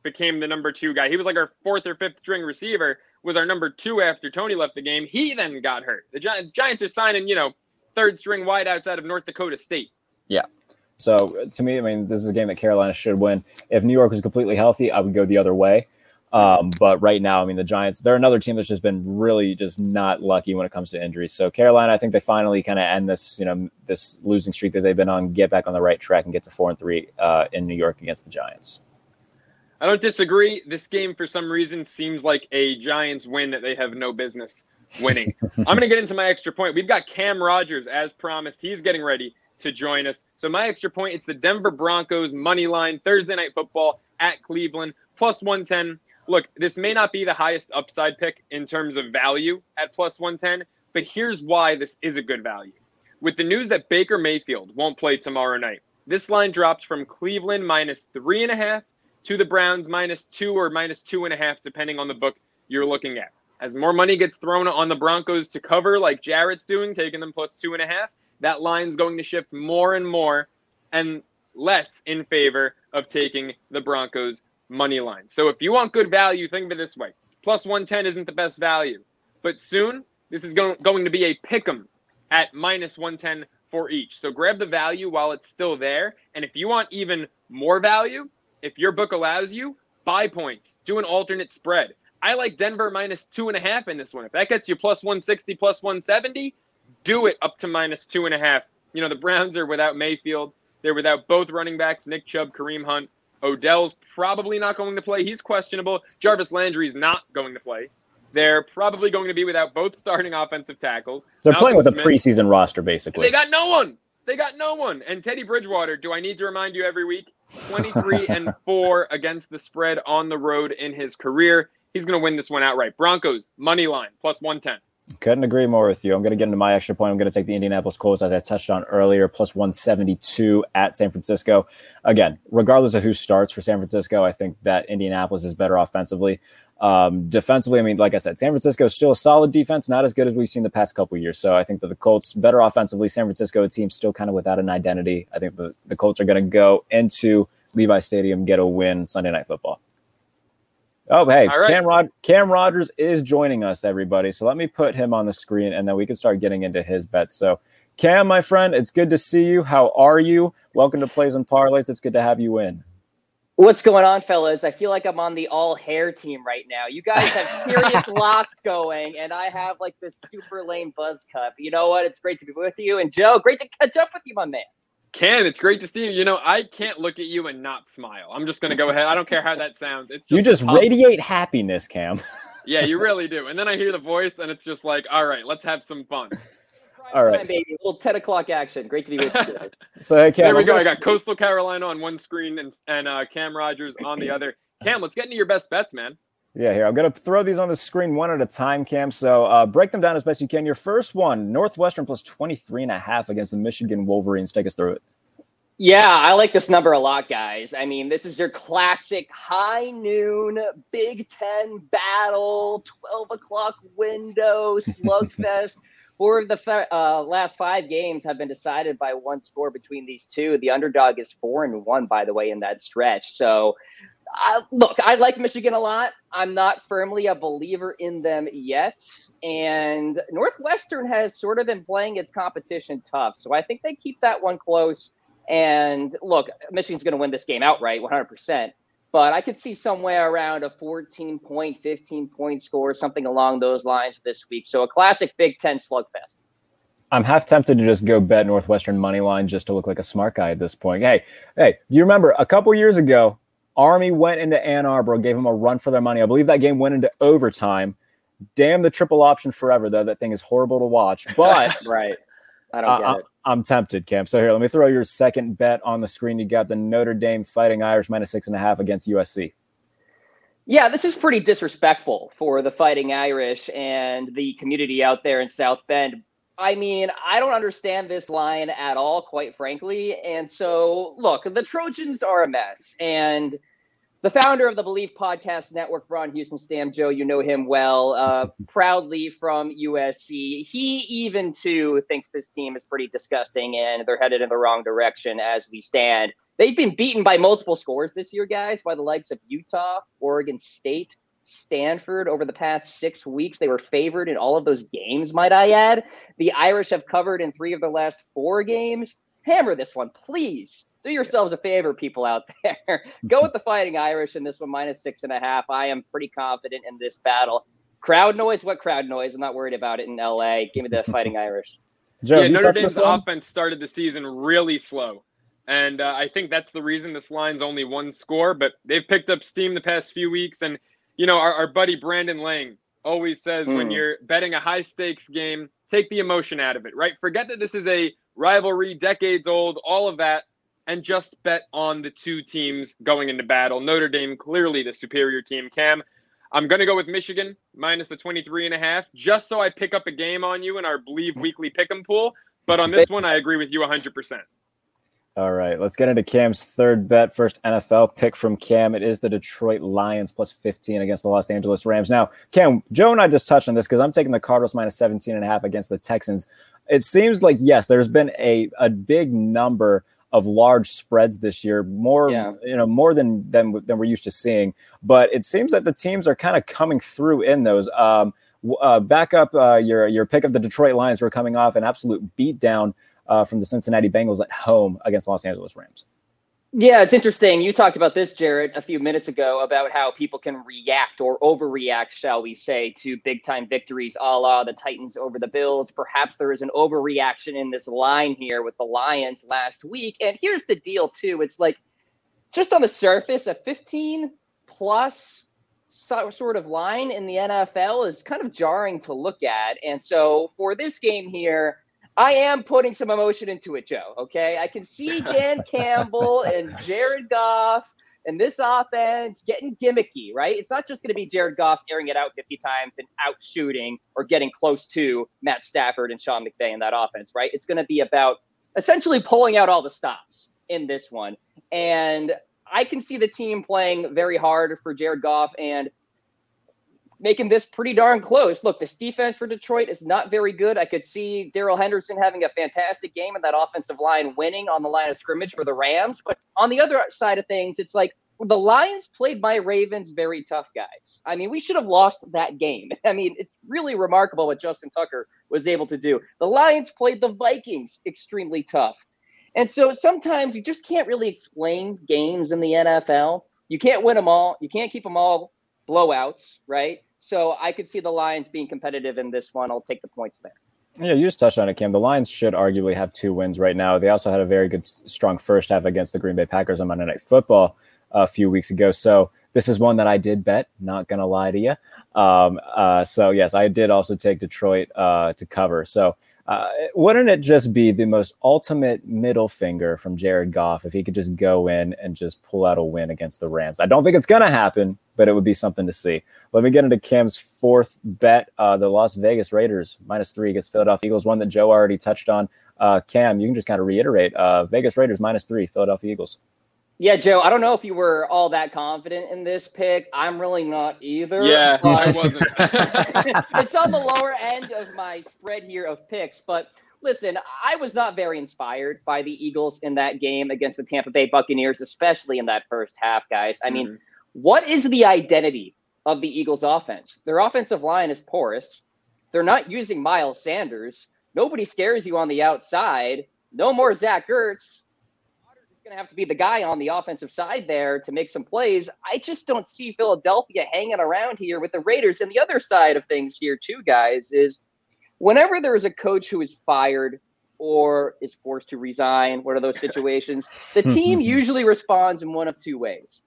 became the number two guy. He was like our fourth or fifth string receiver, was our number two after Toney left the game. He then got hurt. The Giants, Giants are signing, you know, third string wideouts out of North Dakota State. Yeah. So to me, I mean, this is a game that Carolina should win. If New York was completely healthy, I would go the other way. Um, but right now, I mean, the Giants, they're another team that's just been really just not lucky when it comes to injuries. So Carolina, I think they finally kind of end this, you know, this losing streak that they've been on, get back on the right track and get to four and three uh, in New York against the Giants. I don't disagree. This game, for some reason, seems like a Giants win that they have no business winning. I'm going to get into my extra point. We've got Cam Rogers, as promised. He's getting ready to join us. So my extra point, it's the Denver Broncos money line Thursday night football at Cleveland plus 110 look, this may not be the highest upside pick in terms of value at plus 110, but here's why this is a good value. With the news that Baker Mayfield won't play tomorrow night, this line dropped from Cleveland minus three and a half to the Browns minus two or minus two and a half, depending on the book you're looking at. As more money gets thrown on the Broncos to cover, like Jarrett's doing, taking them plus two and a half, that line's going to shift more and more and less in favor of taking the Broncos money line. So if you want good value, think of it this way: plus 110 isn't the best value, but soon this is going, going to be a pick 'em at minus 110 for each. So grab the value while it's still there, and if you want even more value, if your book allows you, buy points, do an alternate spread. I like Denver minus two and a half in this one. If that gets you plus 160, plus 170, do it up to minus two and a half. You know, the Browns are without Mayfield. They're without both running backs, Nick Chubb, Kareem Hunt. Odell's probably not going to play. He's questionable. Jarvis Landry's not going to play. They're probably going to be without both starting offensive tackles. They're Malcolm playing with Smith. a preseason roster, basically. They got no one. They got no one. And Teddy Bridgewater, do I need to remind you every week? 23 and 4 against the spread on the road in his career. He's going to win this one outright. Broncos, money line, plus 110. Couldn't agree more with you. I'm going to get into my extra point. I'm going to take the Indianapolis Colts, as I touched on earlier, plus 172 at San Francisco. Again, regardless of who starts for San Francisco, I think that Indianapolis is better offensively. Um, defensively, I mean, like I said, San Francisco is still a solid defense, not as good as we've seen the past couple years. So I think that the Colts better offensively. San Francisco, it seems still kind of without an identity. I think the, the Colts are going to go into Levi Stadium, get a win Sunday Night Football. Oh, hey, right. Cam, Rod- Cam Rogers is joining us, everybody. So let me put him on the screen and then we can start getting into his bets. So, Cam, my friend, it's good to see you. How are you? Welcome to Plays and Parlays. It's good to have you in. What's going on, fellas? I feel like I'm on the all hair team right now. You guys have serious locks going, and I have like this super lame buzz cut. But you know what? It's great to be with you. And Joe, great to catch up with you, my man. Cam, it's great to see you. You know, I can't look at you and not smile. I'm just going to go ahead. I don't care how that sounds. It's just you just radiate happiness, Cam. yeah, you really do. And then I hear the voice, and it's just like, all right, let's have some fun. All right, baby. A little 10 o'clock action. Great to be with you. so, hey, Cam, there we go. I got Coastal Carolina on one screen and and uh, Cam Rogers on the other. Cam, let's get into your best bets, man. Yeah, here. I'm going to throw these on the screen one at a time, Cam. So uh, break them down as best you can. Your first one, Northwestern plus 23 and a half against the Michigan Wolverines. Take us through it. Yeah, I like this number a lot, guys. I mean, this is your classic high noon Big Ten battle, 12 o'clock window slugfest. Four of the uh, last five games have been decided by one score between these two. The underdog is four and one, by the way, in that stretch. So uh, look, I like Michigan a lot. I'm not firmly a believer in them yet. And Northwestern has sort of been playing its competition tough. So I think they keep that one close. And look, Michigan's going to win this game outright, 100%. But I could see somewhere around a 14 point, 15 point score, something along those lines this week. So a classic Big Ten slugfest. I'm half tempted to just go bet Northwestern money line just to look like a smart guy at this point. Hey, hey, do you remember a couple years ago, Army went into Ann Arbor, gave them a run for their money. I believe that game went into overtime. Damn the triple option forever, though. That thing is horrible to watch. But right, I don't uh, get it. I'm tempted, Cam. So here, let me throw your second bet on the screen. You got the Notre Dame Fighting Irish minus six and a half against USC. Yeah, this is pretty disrespectful for the Fighting Irish and the community out there in South Bend. I mean, I don't understand this line at all, quite frankly. And so, look, the Trojans are a mess. And the founder of the Believe Podcast Network, Ron Houston Stam, Joe, you know him well, uh, proudly from USC. He even too thinks this team is pretty disgusting and they're headed in the wrong direction as we stand. They've been beaten by multiple scores this year, guys, by the likes of Utah, Oregon State, Stanford over the past six weeks. They were favored in all of those games, might I add. The Irish have covered in three of their last four games. Hammer this one, please. Do yourselves a favor, people out there. Go with the Fighting Irish in this one, minus six and a half. I am pretty confident in this battle. Crowd noise, what crowd noise? I'm not worried about it in LA. Give me the Fighting Irish. Joe, yeah, Notre Dame's offense started the season really slow. And uh, I think that's the reason this line's only one score, but they've picked up steam the past few weeks. And, you know, our, our buddy Brandon Lang always says mm. when hmm. you're betting a high stakes game, take the emotion out of it, right? Forget that this is a rivalry, decades old, all of that, and just bet on the two teams going into battle. Notre Dame, clearly the superior team. Cam, I'm going to go with Michigan minus the 23 and a half, just so I pick up a game on you in our Believe Weekly Pick'em pool. But on this one, I agree with you 100%. All right, let's get into Cam's third bet. First NFL pick from Cam. It is the Detroit Lions plus 15 against the Los Angeles Rams. Now, Cam, Joe and I just touched on this because I'm taking the Cardinals minus 17 and a half against the Texans. It seems like, yes, there's been a, a big number of large spreads this year, more yeah. you know, more than, than than we're used to seeing. But it seems that the teams are kind of coming through in those. Um, uh, back up uh, your your pick of the Detroit Lions were coming off an absolute beatdown uh, from the Cincinnati Bengals at home against Los Angeles Rams. Yeah, it's interesting. You talked about this, Jarrett, a few minutes ago about how people can react or overreact, shall we say, to big time victories a la the Titans over the Bills. Perhaps there is an overreaction in this line here with the Lions last week. And here's the deal, too. It's like just on the surface, a 15 plus sort of line in the NFL is kind of jarring to look at. And so for this game here, I am putting some emotion into it, Joe. Okay. I can see Dan Campbell and Jared Goff and this offense getting gimmicky, right? It's not just going to be Jared Goff airing it out 50 times and out shooting or getting close to Matt Stafford and Sean McVay in that offense, right? It's going to be about essentially pulling out all the stops in this one. And I can see the team playing very hard for Jared Goff and making this pretty darn close. Look, this defense for Detroit is not very good. I could see Darrell Henderson having a fantastic game and that offensive line winning on the line of scrimmage for the Rams. But on the other side of things, it's like the Lions played my Ravens very tough, guys. I mean, we should have lost that game. I mean, it's really remarkable what Justin Tucker was able to do. The Lions played the Vikings extremely tough. And so sometimes you just can't really explain games in the NFL. You can't win them all. You can't keep them all blowouts, right? So I could see the Lions being competitive in this one. I'll take the points there. Yeah, you just touched on it, Cam. The Lions should arguably have two wins right now. They also had a very good, strong first half against the Green Bay Packers on Monday Night Football a few weeks ago. So this is one that I did bet. Not gonna lie to you. Um, uh, so yes, I did also take Detroit uh, to cover. So uh, wouldn't it just be the most ultimate middle finger from Jared Goff if he could just go in and just pull out a win against the Rams? I don't think it's to happen, but it would be something to see. Let me get into Cam's fourth bet uh, the Las Vegas Raiders minus three against Philadelphia Eagles, one that Joe already touched on. Uh, Cam, you can just kind of reiterate uh, Vegas Raiders minus three, Philadelphia Eagles. Yeah, Joe, I don't know if you were all that confident in this pick. I'm really not either. Yeah, I wasn't. it's on the lower end of my spread here of picks, but listen, I was not very inspired by the Eagles in that game against the Tampa Bay Buccaneers, especially in that first half, guys. I mean, mm-hmm. What is the identity of the Eagles offense? Their offensive line is porous. They're not using Miles Sanders. Nobody scares you on the outside. No more Zach Ertz going to have to be the guy on the offensive side there to make some plays. I just don't see Philadelphia hanging around here with the Raiders. And the other side of things here, too, guys, is whenever there is a coach who is fired or is forced to resign, one of those situations, the team usually responds in one of two ways.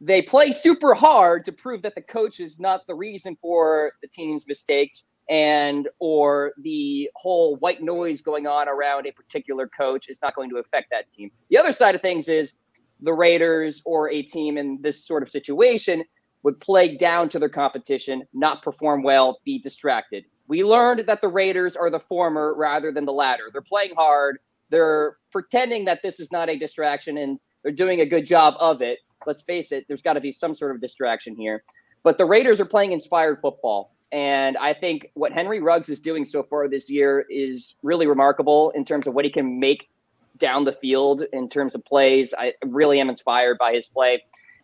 They play super hard to prove that the coach is not the reason for the team's mistakes and or the whole white noise going on around a particular coach is not going to affect that team. The other side of things is the Raiders or a team in this sort of situation would play down to their competition, not perform well, be distracted. We learned that the Raiders are the former rather than the latter. They're playing hard. They're pretending that this is not a distraction and they're doing a good job of it. Let's face it, there's got to be some sort of distraction here. But the Raiders are playing inspired football. And I think what Henry Ruggs is doing so far this year is really remarkable in terms of what he can make down the field in terms of plays. I really am inspired by his play.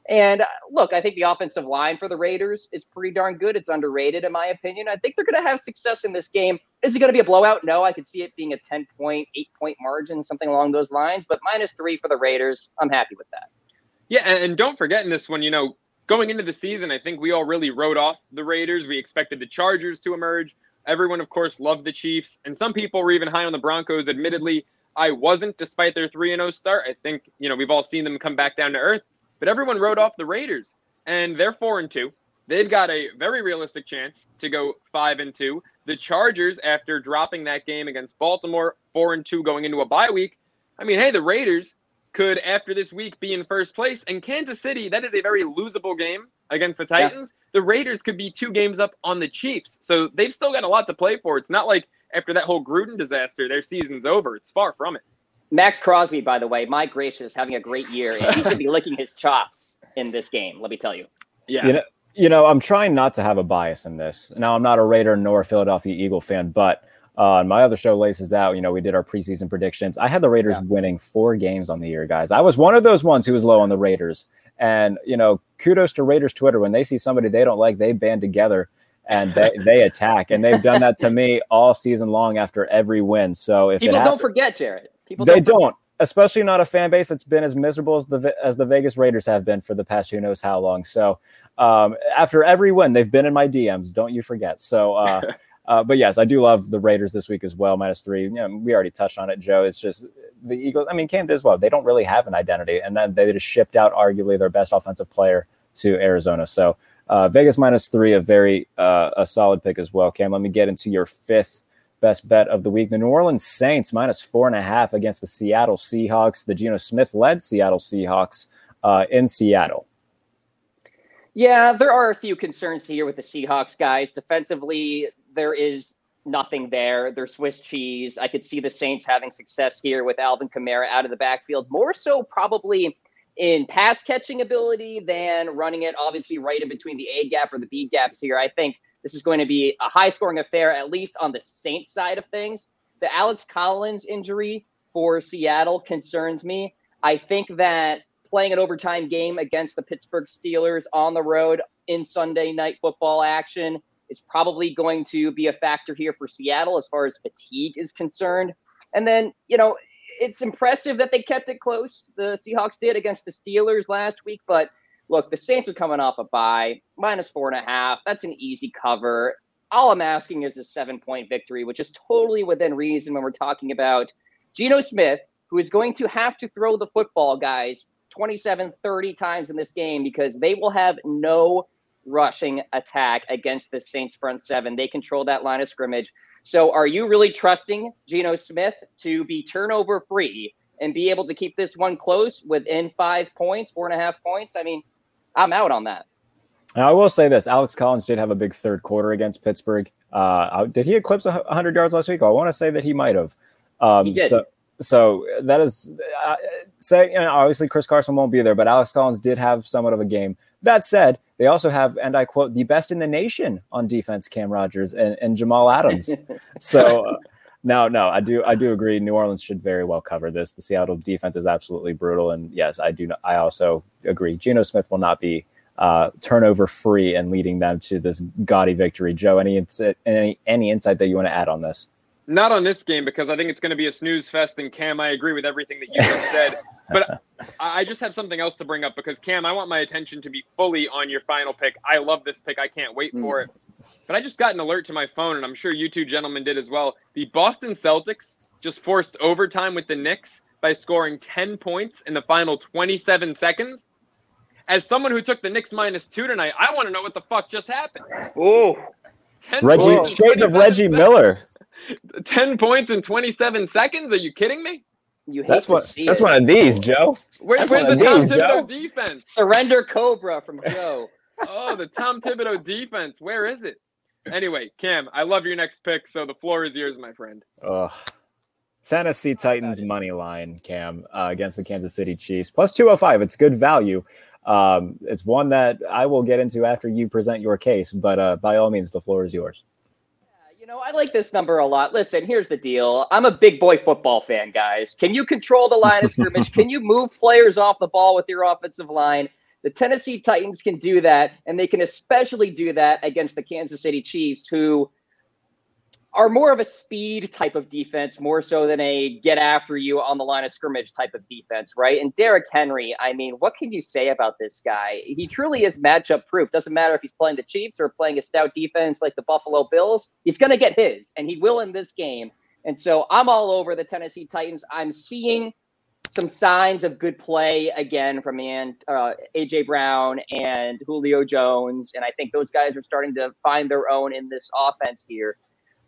And uh, look, I think the offensive line for the Raiders is pretty darn good. It's underrated, in my opinion. I think they're going to have success in this game. Is it going to be a blowout? No, I could see it being a 10 point, eight point margin, something along those lines. But minus three for the Raiders, I'm happy with that. Yeah, and don't forget in this one, you know, going into the season, I think we all really wrote off the Raiders. We expected the Chargers to emerge. Everyone, of course, loved the Chiefs, and some people were even high on the Broncos. Admittedly, I wasn't, despite their 3 and 0 start. I think, you know, we've all seen them come back down to earth, but everyone wrote off the Raiders, and they're 4 and 2. They've got a very realistic chance to go 5 and 2. The Chargers, after dropping that game against Baltimore, 4 and 2 going into a bye week, I mean, hey, the Raiders could, after this week, be in first place. And Kansas City, that is a very losable game against the Titans. Yeah. The Raiders could be two games up on the Chiefs. So they've still got a lot to play for. It's not like after that whole Gruden disaster, their season's over. It's far from it. Maxx Crosby, by the way, my gracious, having a great year. And he should be licking his chops in this game, let me tell you. Yeah. You know, you know, I'm trying not to have a bias in this. Now, I'm not a Raider nor a Philadelphia Eagle fan, but uh, my other show laces out. You know, we did our preseason predictions. I had the Raiders yeah. winning four games on the year, guys. I was one of those ones who was low on the Raiders. And you know, kudos to Raiders Twitter when they see somebody they don't like, they band together and they, they attack. And they've done that to me all season long after every win. So if people don't forget, Jared, people they don't, don't, especially not a fan base that's been as miserable as the as the Vegas Raiders have been for the past who knows how long. So um, after every win, they've been in my DMs. Don't you forget. So. Uh, Uh, but yes, I do love the Raiders this week as well, minus three. You know, we already touched on it, Joe. It's just the Eagles. I mean, Cam did as well. They don't really have an identity, and then they just shipped out arguably their best offensive player to Arizona. So uh, Vegas minus three, a very uh, a solid pick as well. Cam, let me get into your fifth best bet of the week. The New Orleans Saints minus four and a half against the Seattle Seahawks. The Geno Smith led Seattle Seahawks uh, in Seattle. Yeah, there are a few concerns here with the Seahawks guys. Defensively, there is nothing there. They're Swiss cheese. I could see the Saints having success here with Alvin Kamara out of the backfield, more so probably in pass catching ability than running it obviously right in between the A gap or the B gaps here. I think this is going to be a high scoring affair, at least on the Saints side of things. The Alex Collins injury for Seattle concerns me. I think that playing an overtime game against the Pittsburgh Steelers on the road in Sunday night football action is probably going to be a factor here for Seattle as far as fatigue is concerned. And then, you know, it's impressive that they kept it close. The Seahawks did against the Steelers last week, but look, the Saints are coming off a bye, minus four and a half. That's an easy cover. All I'm asking is a seven point victory, which is totally within reason when we're talking about Geno Smith, who is going to have to throw the football, guys, 27, 30 times in this game because they will have no rushing attack against the Saints front seven. They control that line of scrimmage. So are you really trusting Geno Smith to be turnover free and be able to keep this one close within five points, four and a half points? I mean, I'm out on that. I will say this: Alex Collins did have a big third quarter against Pittsburgh. Uh, did he eclipse 100 yards last week? I want to say that he might have. Um, he did. So, so that is uh, say you know, obviously Chris Carson won't be there, but Alex Collins did have somewhat of a game. That said, they also have, and I quote, the best in the nation on defense, Cam Rogers and, and Jamal Adams. so uh, no, no, I do, I do agree. New Orleans should very well cover this. The Seattle defense is absolutely brutal, and yes, I do. I also agree. Geno Smith will not be uh, turnover free and leading them to this gaudy victory. Joe, any any any insight that you want to add on this? Not on this game because I think it's going to be a snooze fest. And Cam, I agree with everything that you just said. But I just have something else to bring up because Cam, I want my attention to be fully on your final pick. I love this pick. I can't wait for it. But I just got an alert to my phone, and I'm sure you two gentlemen did as well. The Boston Celtics just forced overtime with the Knicks by scoring 10 points in the final 27 seconds. As someone who took the Knicks minus two tonight, I want to know what the fuck just happened. Oh, Reggie, shades of Reggie seconds. Miller. 10 points in 27 seconds? Are you kidding me? You that's what. that's it. one of these, Joe. Where, where's the Tom these, Thibodeau Joe? defense? Surrender Cobra from Joe. oh, the Tom Thibodeau defense. Where is it? Anyway, Cam, I love your next pick, so the floor is yours, my friend. Ugh. Tennessee Titans money line, Cam, uh, against the Kansas City Chiefs, plus 205. It's good value. Um, it's one that I will get into after you present your case, but uh, by all means, the floor is yours You know, I like this number a lot. Listen, here's the deal. I'm a big boy football fan, guys. Can you control the line of scrimmage? Can you move players off the ball with your offensive line? The Tennessee Titans can do that, and they can especially do that against the Kansas City Chiefs, who are more of a speed type of defense, more so than a get after you on the line of scrimmage type of defense, right? And Derrick Henry, I mean, what can you say about this guy? He truly is matchup proof. Doesn't matter if he's playing the Chiefs or playing a stout defense like the Buffalo Bills, he's going to get his, and he will in this game. And so I'm all over the Tennessee Titans. I'm seeing some signs of good play again from uh, AJ Brown and Julio Jones, and I think those guys are starting to find their own in this offense here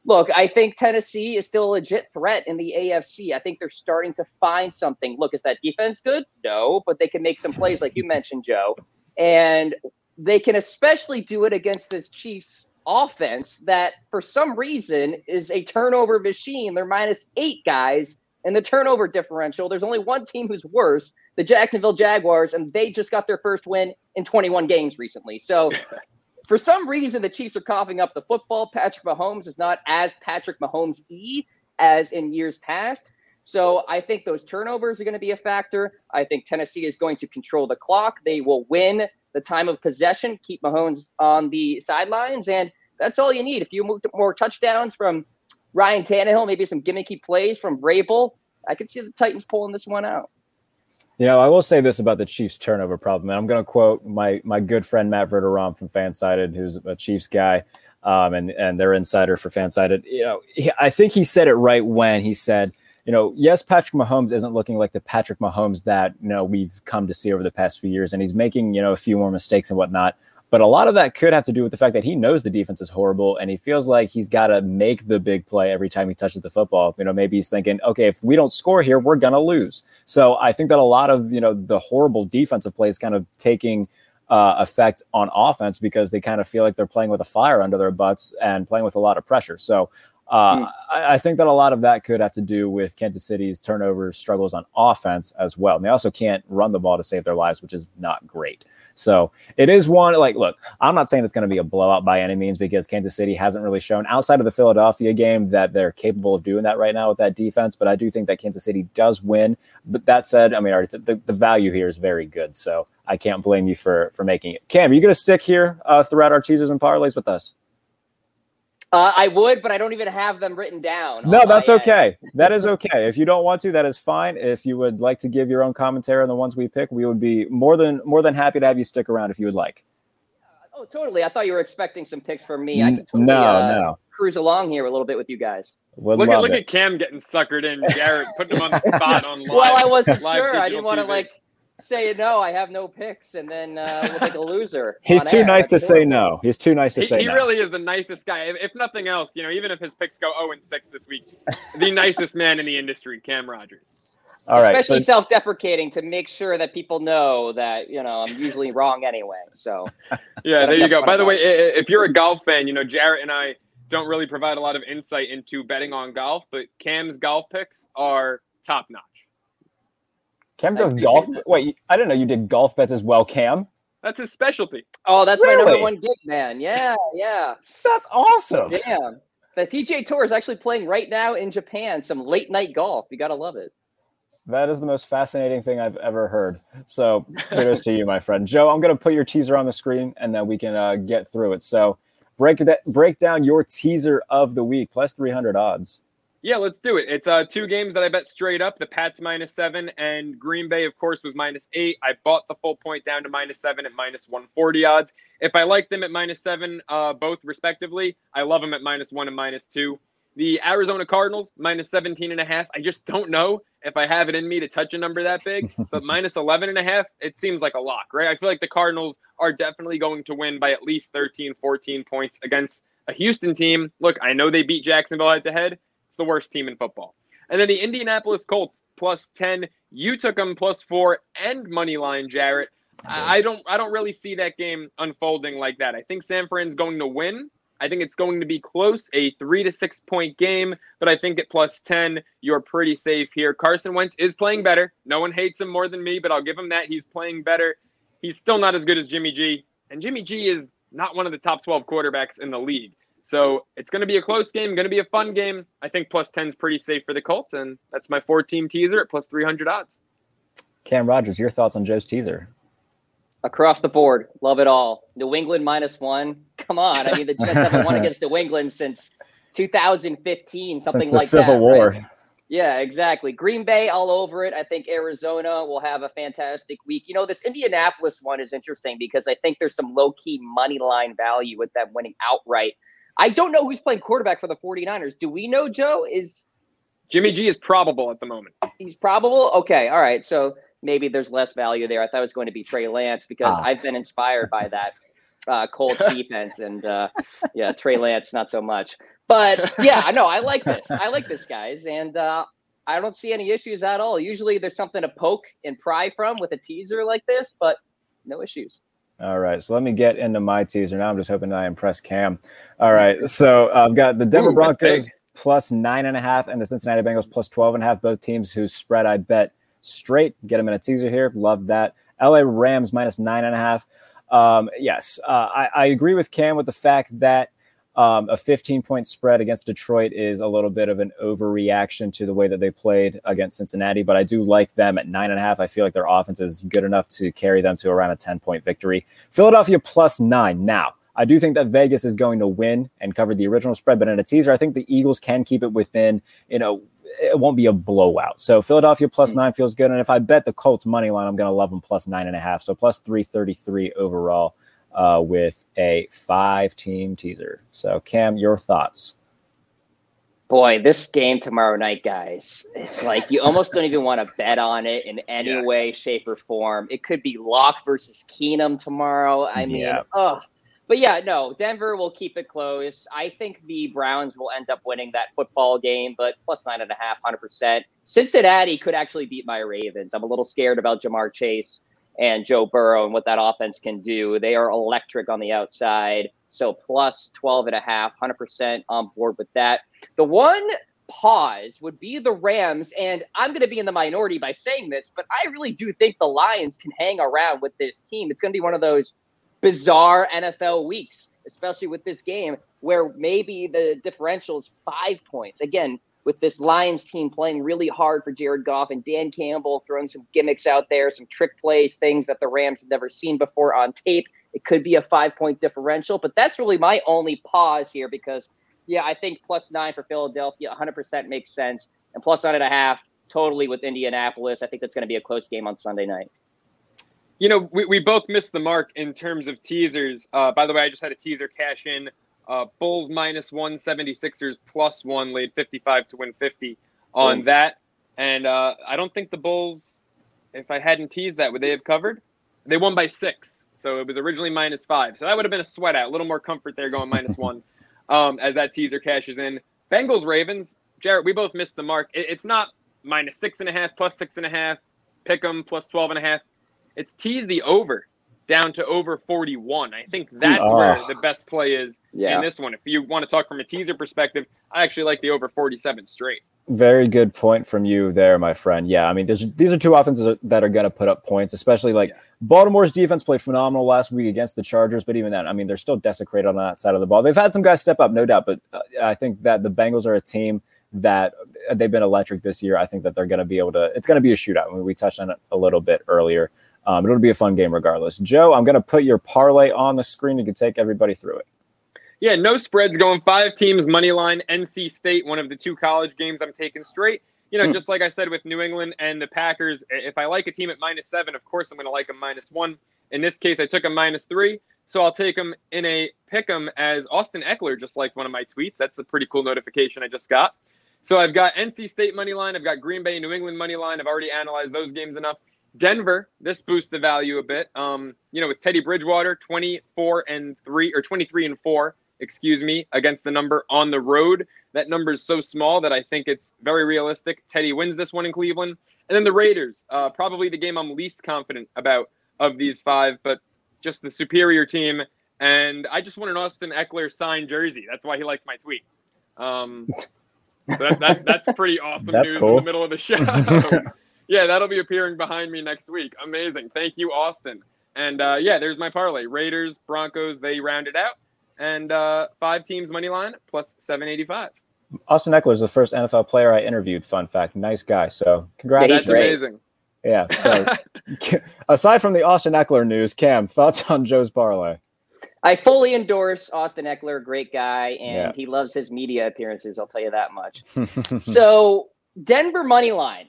look, I think Tennessee is still a legit threat in the AFC. I think they're starting to find something. Look, is that defense good? No, but they can make some plays, like you mentioned, Joe. And they can especially do it against this Chiefs offense that, for some reason, is a turnover machine. They're minus eight guys in the turnover differential. There's only one team who's worse, the Jacksonville Jaguars, and they just got their first win in 21 games recently. So for some reason, the Chiefs are coughing up the football. Patrick Mahomes is not as Patrick Mahomes e as in years past. So I think those turnovers are going to be a factor. I think Tennessee is going to control the clock. They will win the time of possession, keep Mahomes on the sidelines, and that's all you need. If you move more touchdowns from Ryan Tannehill, maybe some gimmicky plays from Vrabel, I could see the Titans pulling this one out. You know, I will say this about the Chiefs turnover problem, and I'm going to quote my my good friend Matt Verderame from Fansided, who's a Chiefs guy, um, and and their insider for Fansided. You know, he, I think he said it right when he said, you know, yes, Patrick Mahomes isn't looking like the Patrick Mahomes that you know we've come to see over the past few years, and he's making you know a few more mistakes and whatnot. But a lot of that could have to do with the fact that he knows the defense is horrible and he feels like he's got to make the big play every time he touches the football. You know, maybe he's thinking, okay, if we don't score here, we're going to lose. So I think that a lot of, you know, the horrible defensive plays kind of taking uh, effect on offense because they kind of feel like they're playing with a fire under their butts and playing with a lot of pressure. So uh, mm. I, I, think that a lot of that could have to do with Kansas City's turnover struggles on offense as well. And they also can't run the ball to save their lives, which is not great. So it is one like, look, I'm not saying it's going to be a blowout by any means because Kansas City hasn't really shown outside of the Philadelphia game that they're capable of doing that right now with that defense. But I do think that Kansas City does win. But that said, I mean, the, the value here is very good. So I can't blame you for for making it. Cam, are you going to stick here uh, throughout our teasers and parlays with us? Uh, I would, but I don't even have them written down. No, that's okay. That is okay. If you don't want to, that is fine. If you would like to give your own commentary on the ones we pick, we would be more than more than happy to have you stick around if you would like. Oh, totally. I thought you were expecting some picks from me. I can totally no, uh, no. cruise along here a little bit with you guys. Would look at look it. at Cam getting suckered in. Garrett putting him on the spot on live. well, I wasn't sure. I didn't want to like say no, I have no picks, and then uh, we'll take a loser. He's too air. nice That's to say no. He's too nice to he, say he no. really is the nicest guy. If, if, nothing else, you know, even if his picks go 0 and 6 this week, the nicest man in the industry, Cam Rogers. All right, Especially so, self-deprecating to make sure that people know that you know I'm usually wrong anyway. So yeah, there you go. By the way, if you're a golf fan, you know Jarrett and I don't really provide a lot of insight into betting on golf, but Cam's golf picks are top notch. Cam does golf. Wait, I didn't know you did golf bets as well, Cam. That's his specialty. Oh, that's really? my number one gig, man. Yeah, yeah. That's awesome. Yeah. The PGA Tour is actually playing right now in Japan. Some late night golf. You gotta love it. That is the most fascinating thing I've ever heard. So kudos to you, my friend Joe. I'm gonna put your teaser on the screen, and then we can uh, get through it. So break that break down your teaser of the week plus 300 odds. Yeah, let's do it. It's uh, two games that I bet straight up. The Pats minus seven and Green Bay, of course, was minus eight. I bought the full point down to minus seven at minus 140 odds. If I like them at minus seven, uh, both respectively, I love them at minus one and minus two. The Arizona Cardinals minus 17 and a half. I just don't know if I have it in me to touch a number that big, but minus 11 and a half, it seems like a lock, right? I feel like the Cardinals are definitely going to win by at least 13, 14 points against a Houston team. Look, I know they beat Jacksonville head to head it's the worst team in football. And then the Indianapolis Colts plus 10. You took them plus four and money line, Jarrett. I don't I don't really see that game unfolding like that. I think San Fran's going to win. I think it's going to be close, a three to six point game, but I think at plus 10, you're pretty safe here. Carson Wentz is playing better. No one hates him more than me, but I'll give him that. He's playing better. He's still not as good as Jimmy G, and Jimmy G is not one of the top 12 quarterbacks in the league. So it's going to be a close game, going to be a fun game. I think plus 10 is pretty safe for the Colts, and that's my four team teaser at plus 300 odds. Cam Rogers, your thoughts on Joe's teaser? Across the board, love it all. New England minus one. Come on. I mean, the Jets haven't won against New England since 2015, something like that. Since the like Civil that. War. right? Yeah, exactly. Green Bay all over it. I think Arizona will have a fantastic week. You know, this Indianapolis one is interesting because I think there's some low key money line value with them winning outright. I don't know who's playing quarterback for the 49ers. Do we know, Joe? Is Jimmy G is probable at the moment. he's probable? Okay, all right. So maybe there's less value there. I thought it was going to be Trey Lance because Ah. I've been inspired by that uh, Colts defense, and uh, yeah, Trey Lance not so much. But yeah, no, I like this. I like this, guys, and uh, I don't see any issues at all. Usually, there's something to poke and pry from with a teaser like this, but no issues. All right, so let me get into my teaser now. I'm just hoping I impress Cam. All right, so I've got the Denver Ooh, Broncos plus nine and a half and the Cincinnati Bengals plus 12 and a half. Both teams whose spread I bet straight. Get them in a teaser here. Love that. LA Rams minus nine and a half. Um, yes, uh, I, I agree with Cam with the fact that um, a 15 point spread against Detroit is a little bit of an overreaction to the way that they played against Cincinnati, but I do like them at nine and a half. I feel like their offense is good enough to carry them to around a 10 point victory. Philadelphia plus nine. Now, I do think that Vegas is going to win and cover the original spread, but in a teaser, I think the Eagles can keep it within, you know, it won't be a blowout. So Philadelphia plus nine feels good. And if I bet the Colts money line, I'm going to love them plus nine and a half. So plus 333 overall uh, with a five team teaser. So, Cam, your thoughts? Boy, this game tomorrow night, guys, it's like you almost don't even want to bet on it in any Yeah. way, shape, or form. It could be Lock versus Keenum tomorrow. I mean, Yeah. oh, but yeah, no, Denver will keep it close. I think the Browns will end up winning that football game, but plus nine and a half, 100%. Cincinnati could actually beat my Ravens. I'm a little scared about Ja'Marr Chase and Joe Burrow and what that offense can do. They are electric on the outside. So plus 12 and a half, 100% on board with that. The one pause would be the Rams, and I'm going to be in the minority by saying this, but I really do think the Lions can hang around with this team. It's going to be one of those bizarre NFL weeks, especially with this game where maybe the differential is five points. Again, with this Lions team playing really hard for Jared Goff and Dan Campbell throwing some gimmicks out there, some trick plays, things that the Rams have never seen before on tape. It could be a five point differential, but that's really my only pause here because, yeah, I think plus nine for Philadelphia 100% makes sense. And plus nine and a half, totally with Indianapolis. I think that's going to be a close game on Sunday night. You know, we, we both missed the mark in terms of teasers. Uh, by the way, I just had a teaser cash in. Uh, Bulls minus 176ers plus one laid 55 to win 50 on Ooh. that. And uh, I don't think the Bulls, if I hadn't teased that, would they have covered? They won by six. So it was originally minus five. So that would have been a sweat out. A little more comfort there going minus one um, as that teaser cashes in. Bengals Ravens, Jarrett, we both missed the mark. It, it's not minus six and a half, plus six and a half, pick 'em plus 12 and a half. It's tease the over down to over 41. I think that's Oh. where the best play is Yeah. in this one. If you want to talk from a teaser perspective, I actually like the over 47 straight. Very good point from you there, my friend. Yeah, I mean, there's, these are two offenses that are going to put up points, especially like Yeah. Baltimore's defense played phenomenal last week against the Chargers, but even then, I mean, they're still desecrated on that side of the ball. They've had some guys step up, no doubt, but uh, I think that the Bengals are a team that they've been electric this year. I think that they're going to be able to. It's going to be a shootout. I mean, we touched on it a little bit earlier. Um, it'll be a fun game regardless. Joe, I'm going to put your parlay on the screen. You can take everybody through it. Yeah, no spreads going five teams, money line, NC State, one of the two college games I'm taking straight. You know, Hmm. just like I said with New England and the Packers, if I like a team at minus seven, of course I'm going to like a minus one. In this case, I took a minus three, so I'll take them in a pick 'em as Austin Ekeler, just like one of my tweets. That's a pretty cool notification I just got. So I've got NC State money line, I've got Green Bay, New England money line. I've already analyzed those games enough. Denver, this boosts the value a bit. Um, you know, with Teddy Bridgewater, 24 and 3 or 23 and 4, excuse me, against the number on the road. That number is so small that I think it's very realistic. Teddy wins this one in Cleveland. And then the Raiders, uh, probably the game I'm least confident about of these five, but just the superior team. And I just want an Austin Ekeler signed jersey. That's why he liked my tweet. Um, so that, that, that's pretty awesome That's news in the middle of the show. yeah, that'll be appearing behind me next week. Amazing. Thank you, Austin. And uh, yeah, there's my parlay. Raiders, Broncos, they rounded out. and uh, five teams money line plus 785. Austin Ekeler is the first NFL player I interviewed. Fun fact, nice guy. So congratulations. Yeah, That's amazing. Yeah. So aside from the Austin Ekeler news, Cam, thoughts on Joe's parlay? I fully endorse Austin Ekeler, great guy, and Yeah. he loves his media appearances. I'll tell you that much. so Denver money line.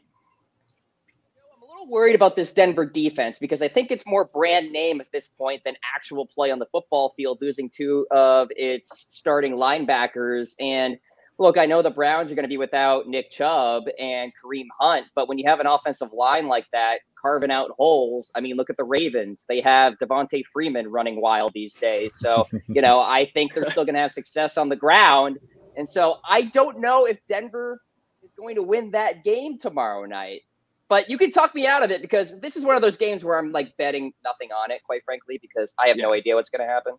Little worried about this Denver defense because I think it's more brand name at this point than actual play on the football field, losing two of its starting linebackers. And look, I know the Browns are going to be without Nick Chubb and Kareem Hunt, but when you have an offensive line like that carving out holes, I mean, look at the Ravens. They have Devonta Freeman running wild these days. So, you know, I think they're still going to have success on the ground. And so I don't know if Denver is going to win that game tomorrow night. But you can talk me out of it because this is one of those games where I'm like betting nothing on it, quite frankly, because I have no idea what's going to happen.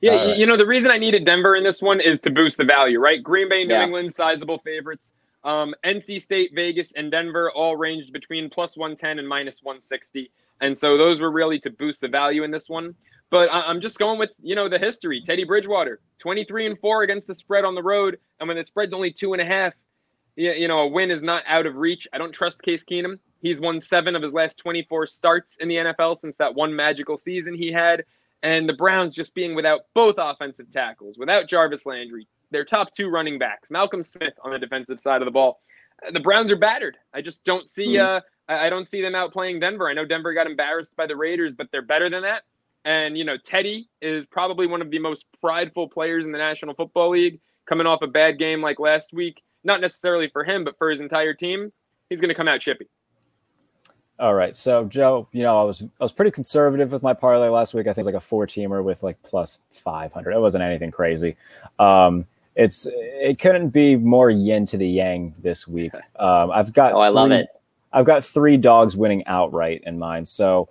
Yeah, All y- right. you know the reason I needed Denver in this one is to boost the value, right? Green Bay, New Yeah. England, sizable favorites. Um, NC State, Vegas, and Denver all ranged between plus 110 and minus 160, and so those were really to boost the value in this one. But I- I'm just going with you know the history. Teddy Bridgewater, 23 and four against the spread on the road, and when the spread's only two and a half, you, you know a win is not out of reach. I don't trust Case Keenum. He's won seven of his last 24 starts in the NFL since that one magical season he had and the Browns just being without both offensive tackles, without Jarvis Landry, their top two running backs, Malcolm Smith on the defensive side of the ball. uh, The Browns are battered. I just don't see. Mhm. Uh, I I don't see them outplaying Denver. I know Denver got embarrassed by the Raiders, but they're better than that. And you know, Teddy is probably one of the most prideful players in the National Football League, coming off a bad game like last week. Not necessarily for him, but for his entire team, he's going to come out chippy. All right. So Joe, you know, I was I was pretty conservative with my parlay last week. I think it was like a four teamer with like plus five hundred. It wasn't anything crazy. Um, it's it couldn't be more yin to the yang this week. Um, I've got Oh, I love it. I've got three dogs winning outright in mind. So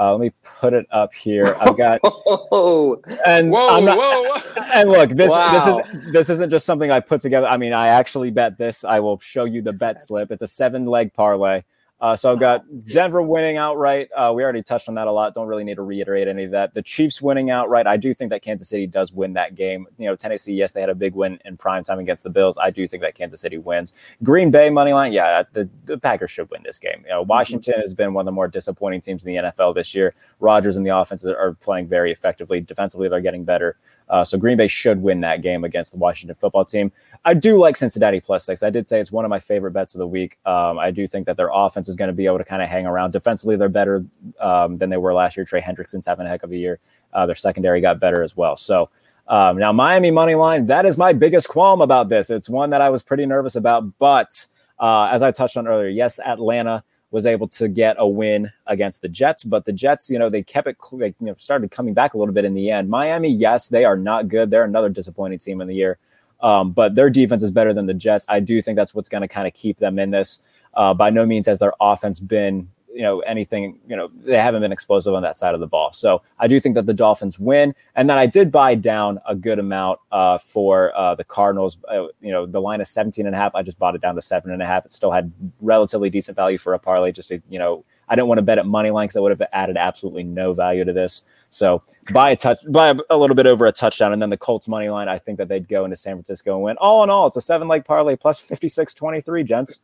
uh, let me put it up here. I've got Oh, and Whoa, I'm not, whoa, whoa! and look, this Wow. this is this isn't just something I put together. I mean, I actually bet this. I will show you the bet slip. It's a seven leg parlay. Uh, so I've got Denver winning outright. Uh, we already touched on that a lot. Don't really need to reiterate any of that. The Chiefs winning outright. I do think that Kansas City does win that game. You know, Tennessee, yes, they had a big win in prime time against the Bills. I do think that Kansas City wins. Green Bay money line. Yeah, the, the Packers should win this game. You know, Washington has been one of the more disappointing teams in the NFL this year. Rodgers and the offense are playing very effectively. Defensively, they're getting better. Uh, so Green Bay should win that game against the Washington football team. I do like Cincinnati plus six. I did say it's one of my favorite bets of the week. Um, I do think that their offense is going to be able to kind of hang around. Defensively, they're better um, than they were last year. Trey Hendrickson's having a heck of a year. Uh, their secondary got better as well. So um, now Miami money line. That is my biggest qualm about this. It's one that I was pretty nervous about, but uh, as I touched on earlier, yes, Atlanta was able to get a win against the Jets, but the Jets, you know, they kept it, they, you know, started coming back a little bit in the end. Miami, yes, they are not good. They're another disappointing team in the year, um, but their defense is better than the Jets. I do think that's what's going to kind of keep them in this. Uh, by no means has their offense been, you know, anything, you know, they haven't been explosive on that side of the ball. So I do think that the Dolphins win. And then I did buy down a good amount uh, for uh, the Cardinals. Uh, you know, the line is 17 and a half. I just bought it down to seven and a half. It still had relatively decent value for a parlay. Just to, you know, I didn't want to bet at money line because I would have added absolutely no value to this. So buy a touch, buy a little bit over a touchdown, and then the Colts money line. I think that they'd go into San Francisco and win. All in all, it's a seven leg parlay plus 56 23, gents.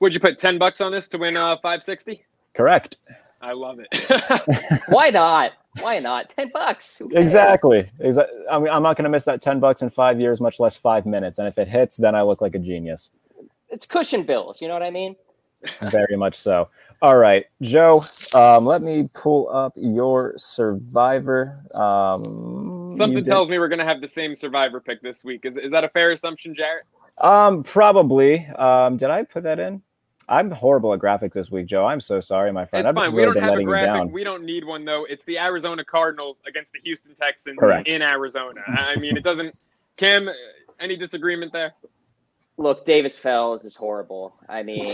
Would you put 10 bucks on this to win uh, 560? Correct. I love it. why not? Why not? Ten bucks. Exactly. Exactly. I mean, I'm not going to miss that 10 bucks in five years, much less five minutes. And if it hits, then I look like a genius. It's cushion bills. You know what I mean? Very much so. All right, Joe, um, let me pull up your survivor. Um, Something you tells me we're going to have the same survivor pick this week. Is, is that a fair assumption, Jarrett? Um, probably. Um, did I put that in? I'm horrible at graphics this week, Joe. I'm so sorry, my friend. It's I've fine. We don't have a graphic. We don't need one, though. It's the Arizona Cardinals against the Houston Texans Correct. in Arizona. I mean, it doesn't. Uh, any disagreement there? Look, Davis Mills is horrible. I mean,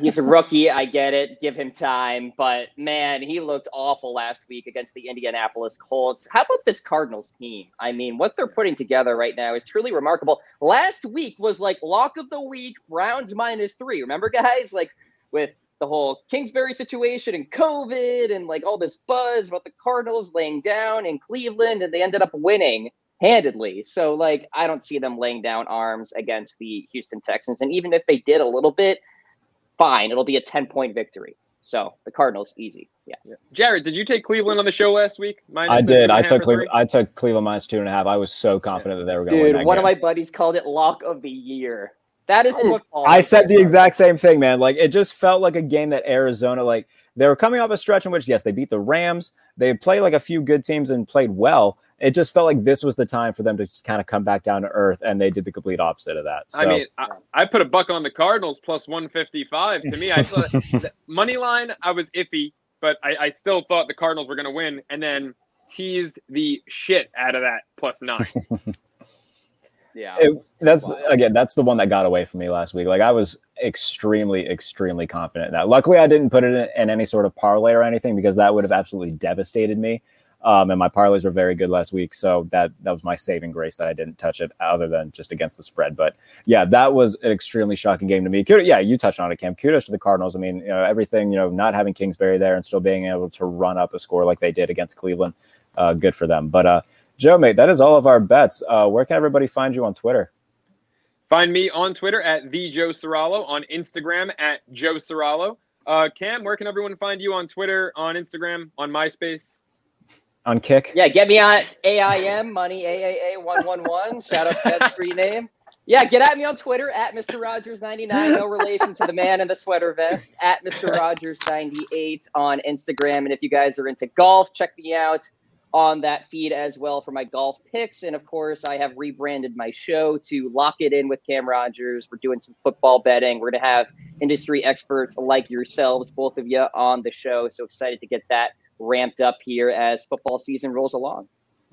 he's a rookie. I get it. Give him time. But man, he looked awful last week against the Indianapolis Colts. How about this Cardinals team? I mean, what they're putting together right now is truly remarkable. Last week was like lock of the week, Browns minus three. Remember, guys? Like with the whole Kingsbury situation and COVID and like all this buzz about the Cardinals laying down in Cleveland, and they ended up winning handedly. So like I don't see them laying down arms against the Houston Texans. And even if they did a little bit, fine. It'll be a 10 point victory. So the Cardinals easy. Yeah. yeah. Jarrett, did you take Cleveland on the show last week? Minus I did. I took Cleveland. I took Cleveland minus two and a half. I was so confident that they were going to win. Dude, one game. of my buddies called it lock of the year. That is football. I said the exact same thing, man. Like it just felt like a game that Arizona, like they were coming off a stretch in which, yes, they beat the Rams. They played like a few good teams and played well it just felt like this was the time for them to just kind of come back down to earth, and they did the complete opposite of that. So, I mean, I, I, put a buck on the Cardinals plus one fifty five. To me, I thought money line I was iffy, but I, I still thought the Cardinals were going to win, and then teased the shit out of that plus nine. yeah, it, that's wow. again, that's the one that got away from me last week. Like I was extremely, extremely confident in that. Luckily, I didn't put it in, in any sort of parlay or anything because that would have absolutely devastated me. Um, and my parlays were very good last week, so that that was my saving grace that I didn't touch it, other than just against the spread. But yeah, that was an extremely shocking game to me. Yeah, you touched on it, Cam. Kudos to the Cardinals. I mean, you know, everything, you know, not having Kingsbury there and still being able to run up a score like they did against Cleveland, uh, good for them. But uh, Joe, mate, that is all of our bets. Uh, where can everybody find you on Twitter? Find me on Twitter at the Joe Ciralo, on Instagram at Joe Ciralo. Uh, Cam, where can everyone find you on Twitter, on Instagram, on MySpace? On Kick? Yeah, get me on AIM Money AAA one one one. Shout out to that free name. Yeah, get at me on Twitter at Mr. Rogers99. No relation to the man in the sweater vest. At Mr. Rogers98 on Instagram. And if you guys are into golf, check me out on that feed as well for my golf picks. And of course, I have rebranded my show to Lock It In with Cam Rogers. We're doing some football betting. We're going to have industry experts like yourselves, both of you, on the show. So excited to get that ramped up here as football season rolls along.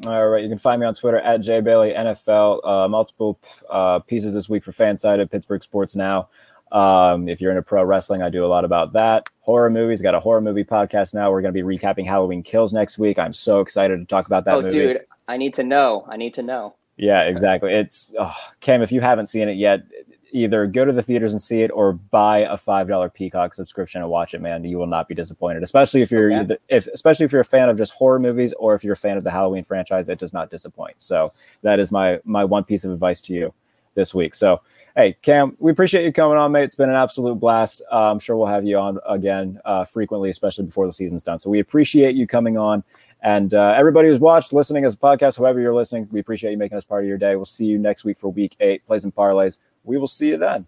All right, you can find me on Twitter at Jay Bailey NFL. Uh, multiple uh, pieces this week for Fansided, Pittsburgh Sports Now. Um, if you're into pro wrestling, I do a lot about that. Horror movies, got a horror movie podcast now. We're going to be recapping Halloween Kills next week. I'm so excited to talk about that. Oh, movie. dude, I need to know. I need to know. Yeah, exactly. It's oh, Cam. If you haven't seen it yet, either go to the theaters and see it or buy a five dollar Peacock subscription and watch it, man. You will not be disappointed. Especially if you're okay. either, if especially if you're a fan of just horror movies or if you're a fan of the Halloween franchise, it does not disappoint. So that is my my one piece of advice to you this week. So hey, Cam, we appreciate you coming on, mate. It's been an absolute blast. Uh, I'm sure we'll have you on again uh, frequently, especially before the season's done. So we appreciate you coming on. And uh, everybody who's watched, listening as a podcast, whoever you're listening, we appreciate you making us part of your day. We'll see you next week for week eight, plays and parlays. We will see you then.